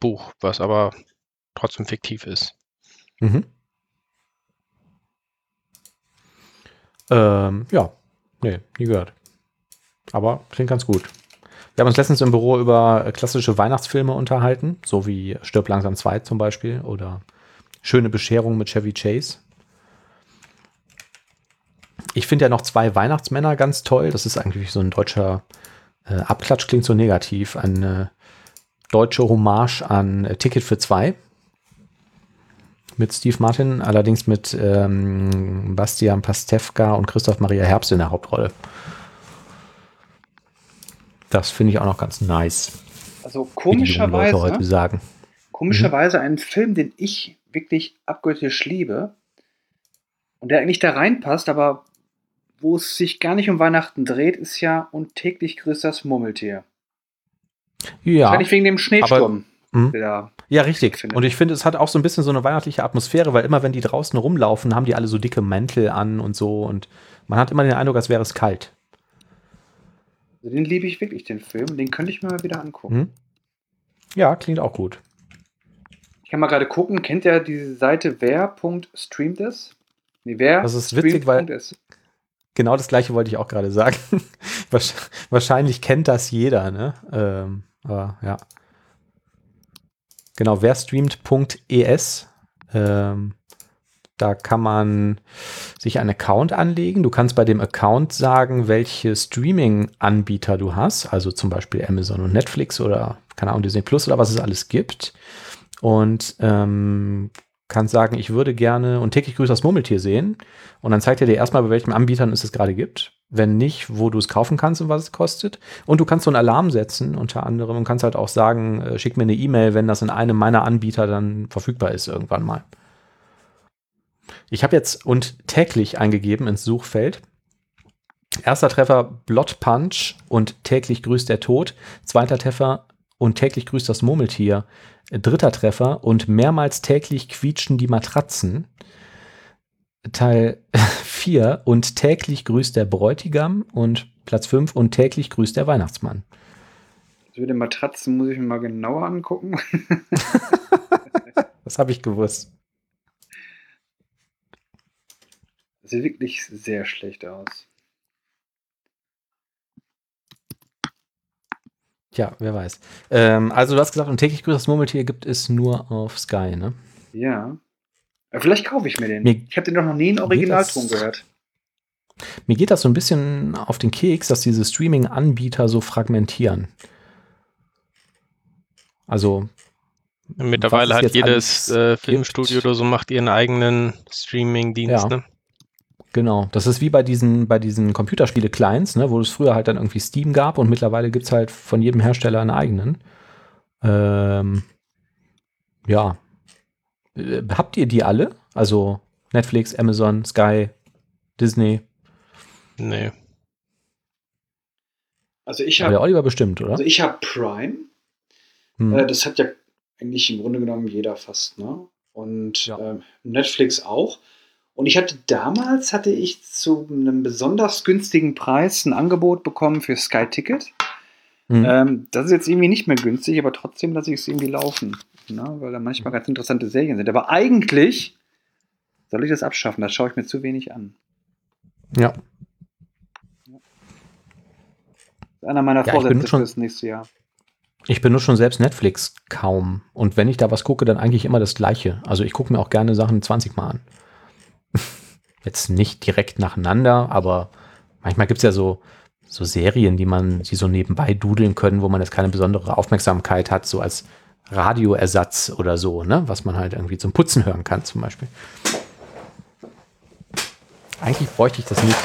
Buch, was aber trotzdem fiktiv ist. Mhm. Ähm, ja, nee, nie gehört. Aber klingt ganz gut. Wir haben uns letztens im Büro über klassische Weihnachtsfilme unterhalten, so wie Stirb langsam 2 zum Beispiel oder Schöne Bescherung mit Chevy Chase. Ich finde ja noch zwei Weihnachtsmänner ganz toll. Das ist eigentlich so ein deutscher äh, Abklatsch, klingt so negativ. Eine deutsche Hommage an äh, Ticket für zwei mit Steve Martin, allerdings mit ähm, Bastian Pastewka und Christoph Maria Herbst in der Hauptrolle. Das finde ich auch noch ganz nice. Also komischerweise, heute sagen. komischerweise mhm. ein Film, den ich wirklich abgöttisch liebe und der eigentlich da reinpasst, aber wo es sich gar nicht um Weihnachten dreht, ist ja und täglich grüßt das Murmeltier. Ja. Wahrscheinlich wegen dem Schneesturm. Aber, hm? ja, richtig. Und ich finde, es hat auch so ein bisschen so eine weihnachtliche Atmosphäre, weil immer, wenn die draußen rumlaufen, haben die alle so dicke Mäntel an und so. Und man hat immer den Eindruck, als wäre es kalt. Also den liebe ich wirklich, den Film. Den könnte ich mir mal wieder angucken. Hm? Ja, klingt auch gut. Ich kann mal gerade gucken, kennt ihr diese Seite wer.streamt es? Nee, wer? Das ist witzig, weil genau das gleiche wollte ich auch gerade sagen. (laughs) Wahrscheinlich kennt das jeder, ne? Ähm, aber ja. Genau, wer streamt.es. Ähm, da kann man sich einen Account anlegen. Du kannst bei dem Account sagen, welche Streaming-Anbieter du hast, also zum Beispiel Amazon und Netflix oder keine Ahnung, Disney Plus oder was es alles gibt. Und ähm, kannst sagen, ich würde gerne und täglich grüßt das Murmeltier sehen. Und dann zeigt er dir erstmal, bei welchen Anbietern es es gerade gibt. Wenn nicht, wo du es kaufen kannst und was es kostet. Und du kannst so einen Alarm setzen, unter anderem, und kannst halt auch sagen, äh, schick mir eine E-Mail, wenn das in einem meiner Anbieter dann verfügbar ist, irgendwann mal. Ich habe jetzt und täglich eingegeben ins Suchfeld. Erster Treffer Blot Punch und täglich grüßt der Tod. Zweiter Treffer und täglich grüßt das Murmeltier. Dritter Treffer und mehrmals täglich quietschen die Matratzen. Teil (laughs) 4 und täglich grüßt der Bräutigam und Platz 5 und täglich grüßt der Weihnachtsmann. Das mit den Matratzen muss ich mir mal genauer angucken. (laughs) (laughs) das habe ich gewusst. Sieht wirklich sehr schlecht aus. Tja, wer weiß. Ähm, also du hast gesagt, und täglich grüßt das Murmeltier gibt es nur auf Sky, ne? Ja. Vielleicht kaufe ich mir den. Mir ich habe den doch noch nie in Originalton gehört. Mir geht das so ein bisschen auf den Keks, dass diese Streaming-Anbieter so fragmentieren. Also mittlerweile hat jedes äh, Filmstudio oder so macht ihren eigenen Streaming-Dienst. Ja. Ne? Genau, das ist wie bei diesen, bei diesen Computerspiele-Clients, ne, wo es früher halt dann irgendwie Steam gab und mittlerweile gibt es halt von jedem Hersteller einen eigenen. Ähm, ja. Äh, habt ihr die alle? Also Netflix, Amazon, Sky, Disney? Nee. Also ich habe. Oliver bestimmt, oder? Also ich habe Prime. Hm. Äh, das hat ja eigentlich im Grunde genommen jeder fast, ne? Und ja. äh, Netflix auch. Und ich hatte damals, hatte ich zu einem besonders günstigen Preis ein Angebot bekommen für Sky Ticket. Mhm. Ähm, das ist jetzt irgendwie nicht mehr günstig, aber trotzdem lasse ich es irgendwie laufen. Ne? Weil da manchmal ganz interessante Serien sind. Aber eigentlich soll ich das abschaffen, das schaue ich mir zu wenig an. Ja. Das ist einer meiner ja, Vorsätze schon, fürs nächste Jahr. Ich benutze schon selbst Netflix kaum. Und wenn ich da was gucke, dann eigentlich immer das Gleiche. Also ich gucke mir auch gerne Sachen 20 Mal an. Jetzt nicht direkt nacheinander, aber manchmal gibt es ja so, so Serien, die man, die so nebenbei dudeln können, wo man jetzt keine besondere Aufmerksamkeit hat, so als Radioersatz oder so, ne? Was man halt irgendwie zum Putzen hören kann, zum Beispiel. Eigentlich bräuchte ich das nicht.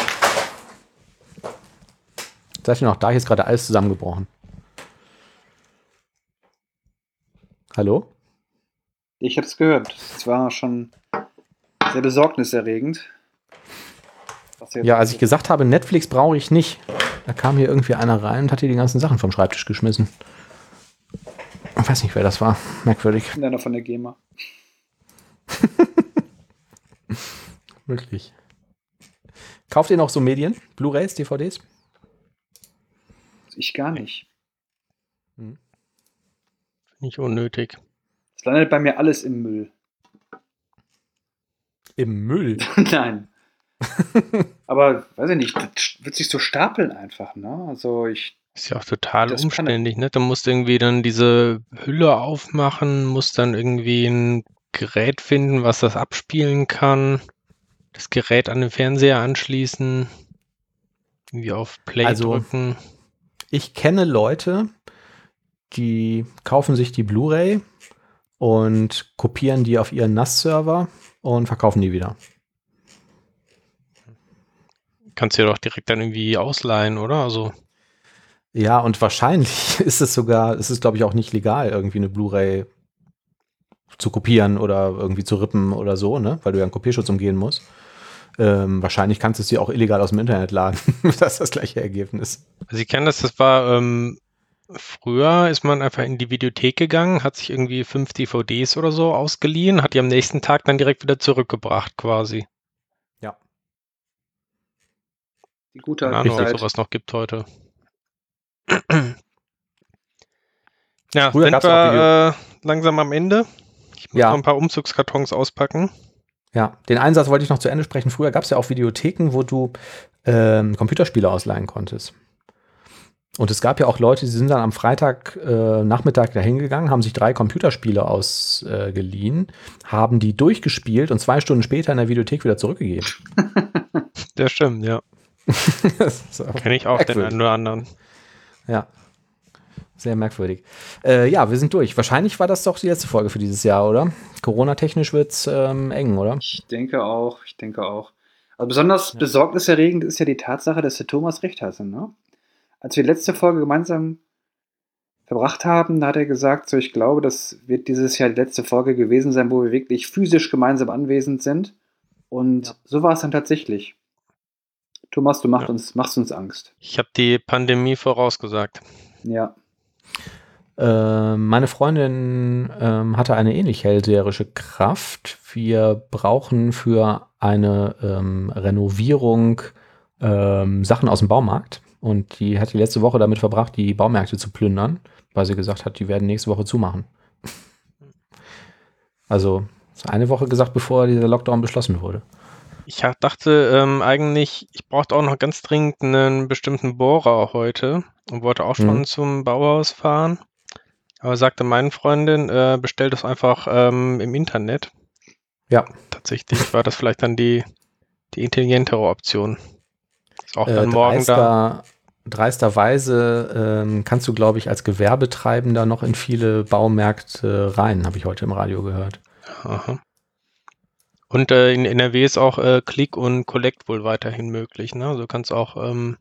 Seid ihr noch da? Hier ist gerade alles zusammengebrochen. Hallo? Ich habe es gehört. Es war schon sehr besorgniserregend. Ja, als ich gesagt habe, Netflix brauche ich nicht, da kam hier irgendwie einer rein und hat hier die ganzen Sachen vom Schreibtisch geschmissen. Ich weiß nicht, wer das war. Merkwürdig. Einer von der GEMA. (laughs) Wirklich. Kauft ihr noch so Medien? Blu-rays, DVDs? Ich gar nicht. Hm. Nicht unnötig. Es landet bei mir alles im Müll. Im Müll? (laughs) Nein. (laughs) Aber weiß ich nicht, das wird sich so stapeln einfach, ne? Also ich. Ist ja auch total umständlich, ne? Du musst irgendwie dann diese Hülle aufmachen, musst dann irgendwie ein Gerät finden, was das abspielen kann, das Gerät an den Fernseher anschließen, irgendwie auf Play also, drücken. Ich kenne Leute, die kaufen sich die Blu-ray und kopieren die auf ihren NAS-Server und verkaufen die wieder. Kannst du ja doch direkt dann irgendwie ausleihen, oder? Also. Ja, und wahrscheinlich (laughs) ist es sogar, ist es glaube ich auch nicht legal, irgendwie eine Blu-ray zu kopieren oder irgendwie zu rippen oder so, ne? Weil du ja einen Kopierschutz umgehen musst. Ähm, wahrscheinlich kannst du dir auch illegal aus dem Internet laden. (laughs) das ist das gleiche Ergebnis. Also ich kenne das, das war ähm, früher ist man einfach in die Videothek gegangen, hat sich irgendwie fünf DVDs oder so ausgeliehen, hat die am nächsten Tag dann direkt wieder zurückgebracht quasi. Die gute alte Ahnung, ob sowas noch gibt heute. (clears throat) ja, Früher sind wir äh, langsam am Ende. Ich muss ja. noch ein paar Umzugskartons auspacken. Ja, den Einsatz wollte ich noch zu Ende sprechen. Früher gab es ja auch Videotheken, wo du ähm, Computerspiele ausleihen konntest. Und es gab ja auch Leute, die sind dann am Freitag äh, Nachmittag dahin gegangen, haben sich drei Computerspiele ausgeliehen, äh, haben die durchgespielt und zwei Stunden später in der Videothek wieder zurückgegeben. (laughs) Das stimmt, ja. (laughs) so Kenne ich auch merkwürdig. den einen oder anderen. Ja. Sehr merkwürdig. Äh, ja, wir sind durch. Wahrscheinlich war das doch die letzte Folge für dieses Jahr, oder? Corona-technisch wird es ähm, eng, oder? Ich denke auch, ich denke auch. Also besonders ja. besorgniserregend ist ja die Tatsache, dass der Thomas recht hatte. Ne? Als wir die letzte Folge gemeinsam verbracht haben, da hat er gesagt, so ich glaube, das wird dieses Jahr die letzte Folge gewesen sein, wo wir wirklich physisch gemeinsam anwesend sind. Und ja. so war es dann tatsächlich. Thomas, du machst, ja. uns, machst uns Angst. Ich habe die Pandemie vorausgesagt. Ja. Äh, meine Freundin ähm, hatte eine ähnlich hellseherische Kraft. Wir brauchen für eine ähm, Renovierung ähm, Sachen aus dem Baumarkt. Und die hat die letzte Woche damit verbracht, die Baumärkte zu plündern, weil sie gesagt hat, die werden nächste Woche zumachen. Also eine Woche gesagt, bevor dieser Lockdown beschlossen wurde. Ich dachte ähm, eigentlich, ich brauchte auch noch ganz dringend einen bestimmten Bohrer heute und wollte auch schon mhm. zum Bauhaus fahren. Aber sagte meine Freundin, äh, bestell das einfach ähm, im Internet. Ja. Tatsächlich war das vielleicht dann die, die intelligentere Option. Ist auch dann äh, morgen dreister, da. Dreisterweise ähm, kannst du, glaube ich, als Gewerbetreibender noch in viele Baumärkte rein, habe ich heute im Radio gehört. Aha. Und äh, in NRW ist auch äh, Click und Collect wohl weiterhin möglich. Ne? Also du kannst auch, ähm,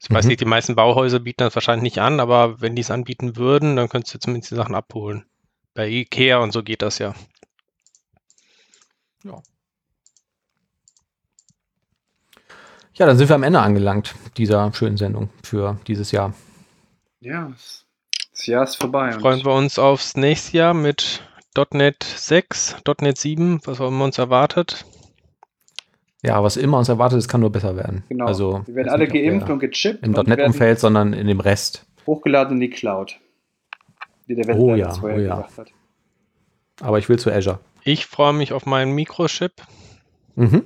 ich weiß mhm. nicht, die meisten Bauhäuser bieten das wahrscheinlich nicht an, aber wenn die es anbieten würden, dann könntest du zumindest die Sachen abholen. Bei Ikea und so geht das ja. Ja. Ja, dann sind wir am Ende angelangt dieser schönen Sendung für dieses Jahr. Ja, das Jahr ist vorbei. Freuen wir uns aufs nächste Jahr mit .NET 6, .NET 7, was auch immer uns erwartet. Ja, was immer uns erwartet, es kann nur besser werden. Genau. Also, wir werden alle geimpft und gechippt. Im .NET-Umfeld, sondern in dem Rest. Hochgeladen in die Cloud. Wie der oh ja, oh ja. Hat. Aber ich will zu Azure. Ich freue mich auf meinen Mikrochip. Mhm.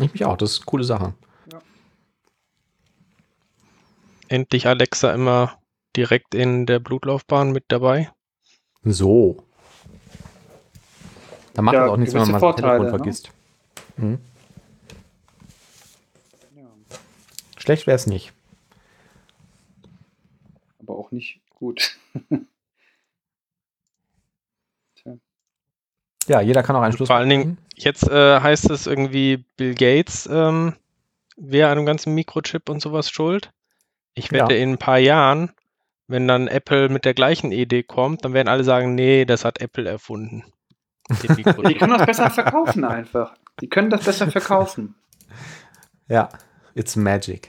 Ich mich auch, das ist eine coole Sache. Ja. Endlich Alexa immer direkt in der Blutlaufbahn mit dabei. So. Da macht ja, es auch nichts, wenn man mal das Telefon ne? vergisst. Mhm. Ja. Schlecht wäre es nicht. Aber auch nicht gut. (laughs) ja, jeder kann auch einen Schluss Vor allen Dingen, jetzt äh, heißt es irgendwie, Bill Gates ähm, wäre an dem ganzen Mikrochip und sowas schuld. Ich wette, ja. in ein paar Jahren, wenn dann Apple mit der gleichen Idee kommt, dann werden alle sagen, nee, das hat Apple erfunden. Die können das besser verkaufen einfach. Die können das besser verkaufen. Ja, it's magic.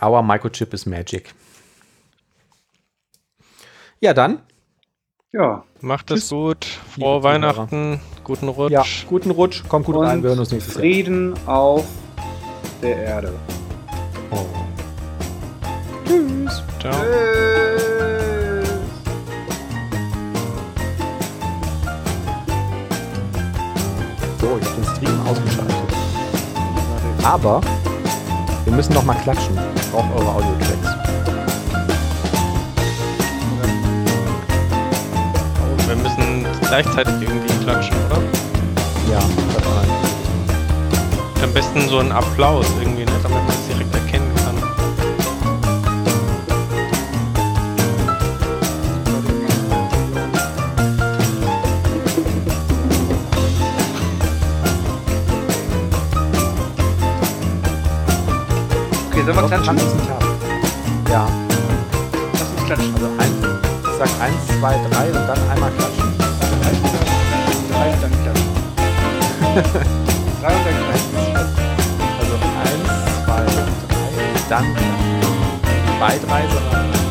Our Microchip is magic. Ja, dann. Ja. Macht es gut. Frohe Weihnachten. Guten Rutsch. Ja, guten Rutsch. Kommt gut Und rein. Wir hören uns nächstes Frieden Jahr. auf der Erde. Oh. Tschüss. Ciao. Tschüss. So, ich habe den Stream ausgeschaltet. Aber wir müssen noch mal klatschen. Ich brauche eure Audio-Tracks. Wir müssen gleichzeitig irgendwie klatschen, oder? Ja, das rein. Am besten so ein Applaus irgendwie, ne? damit man Sollen wir klatschen? Ja. Lass uns klatschen. Also ein, ich sag eins, zwei, drei und dann einmal klatschen. Drei und dann klatschen. drei und dann klatschen. Also eins, zwei, drei, dann klatschen. Bei drei, sondern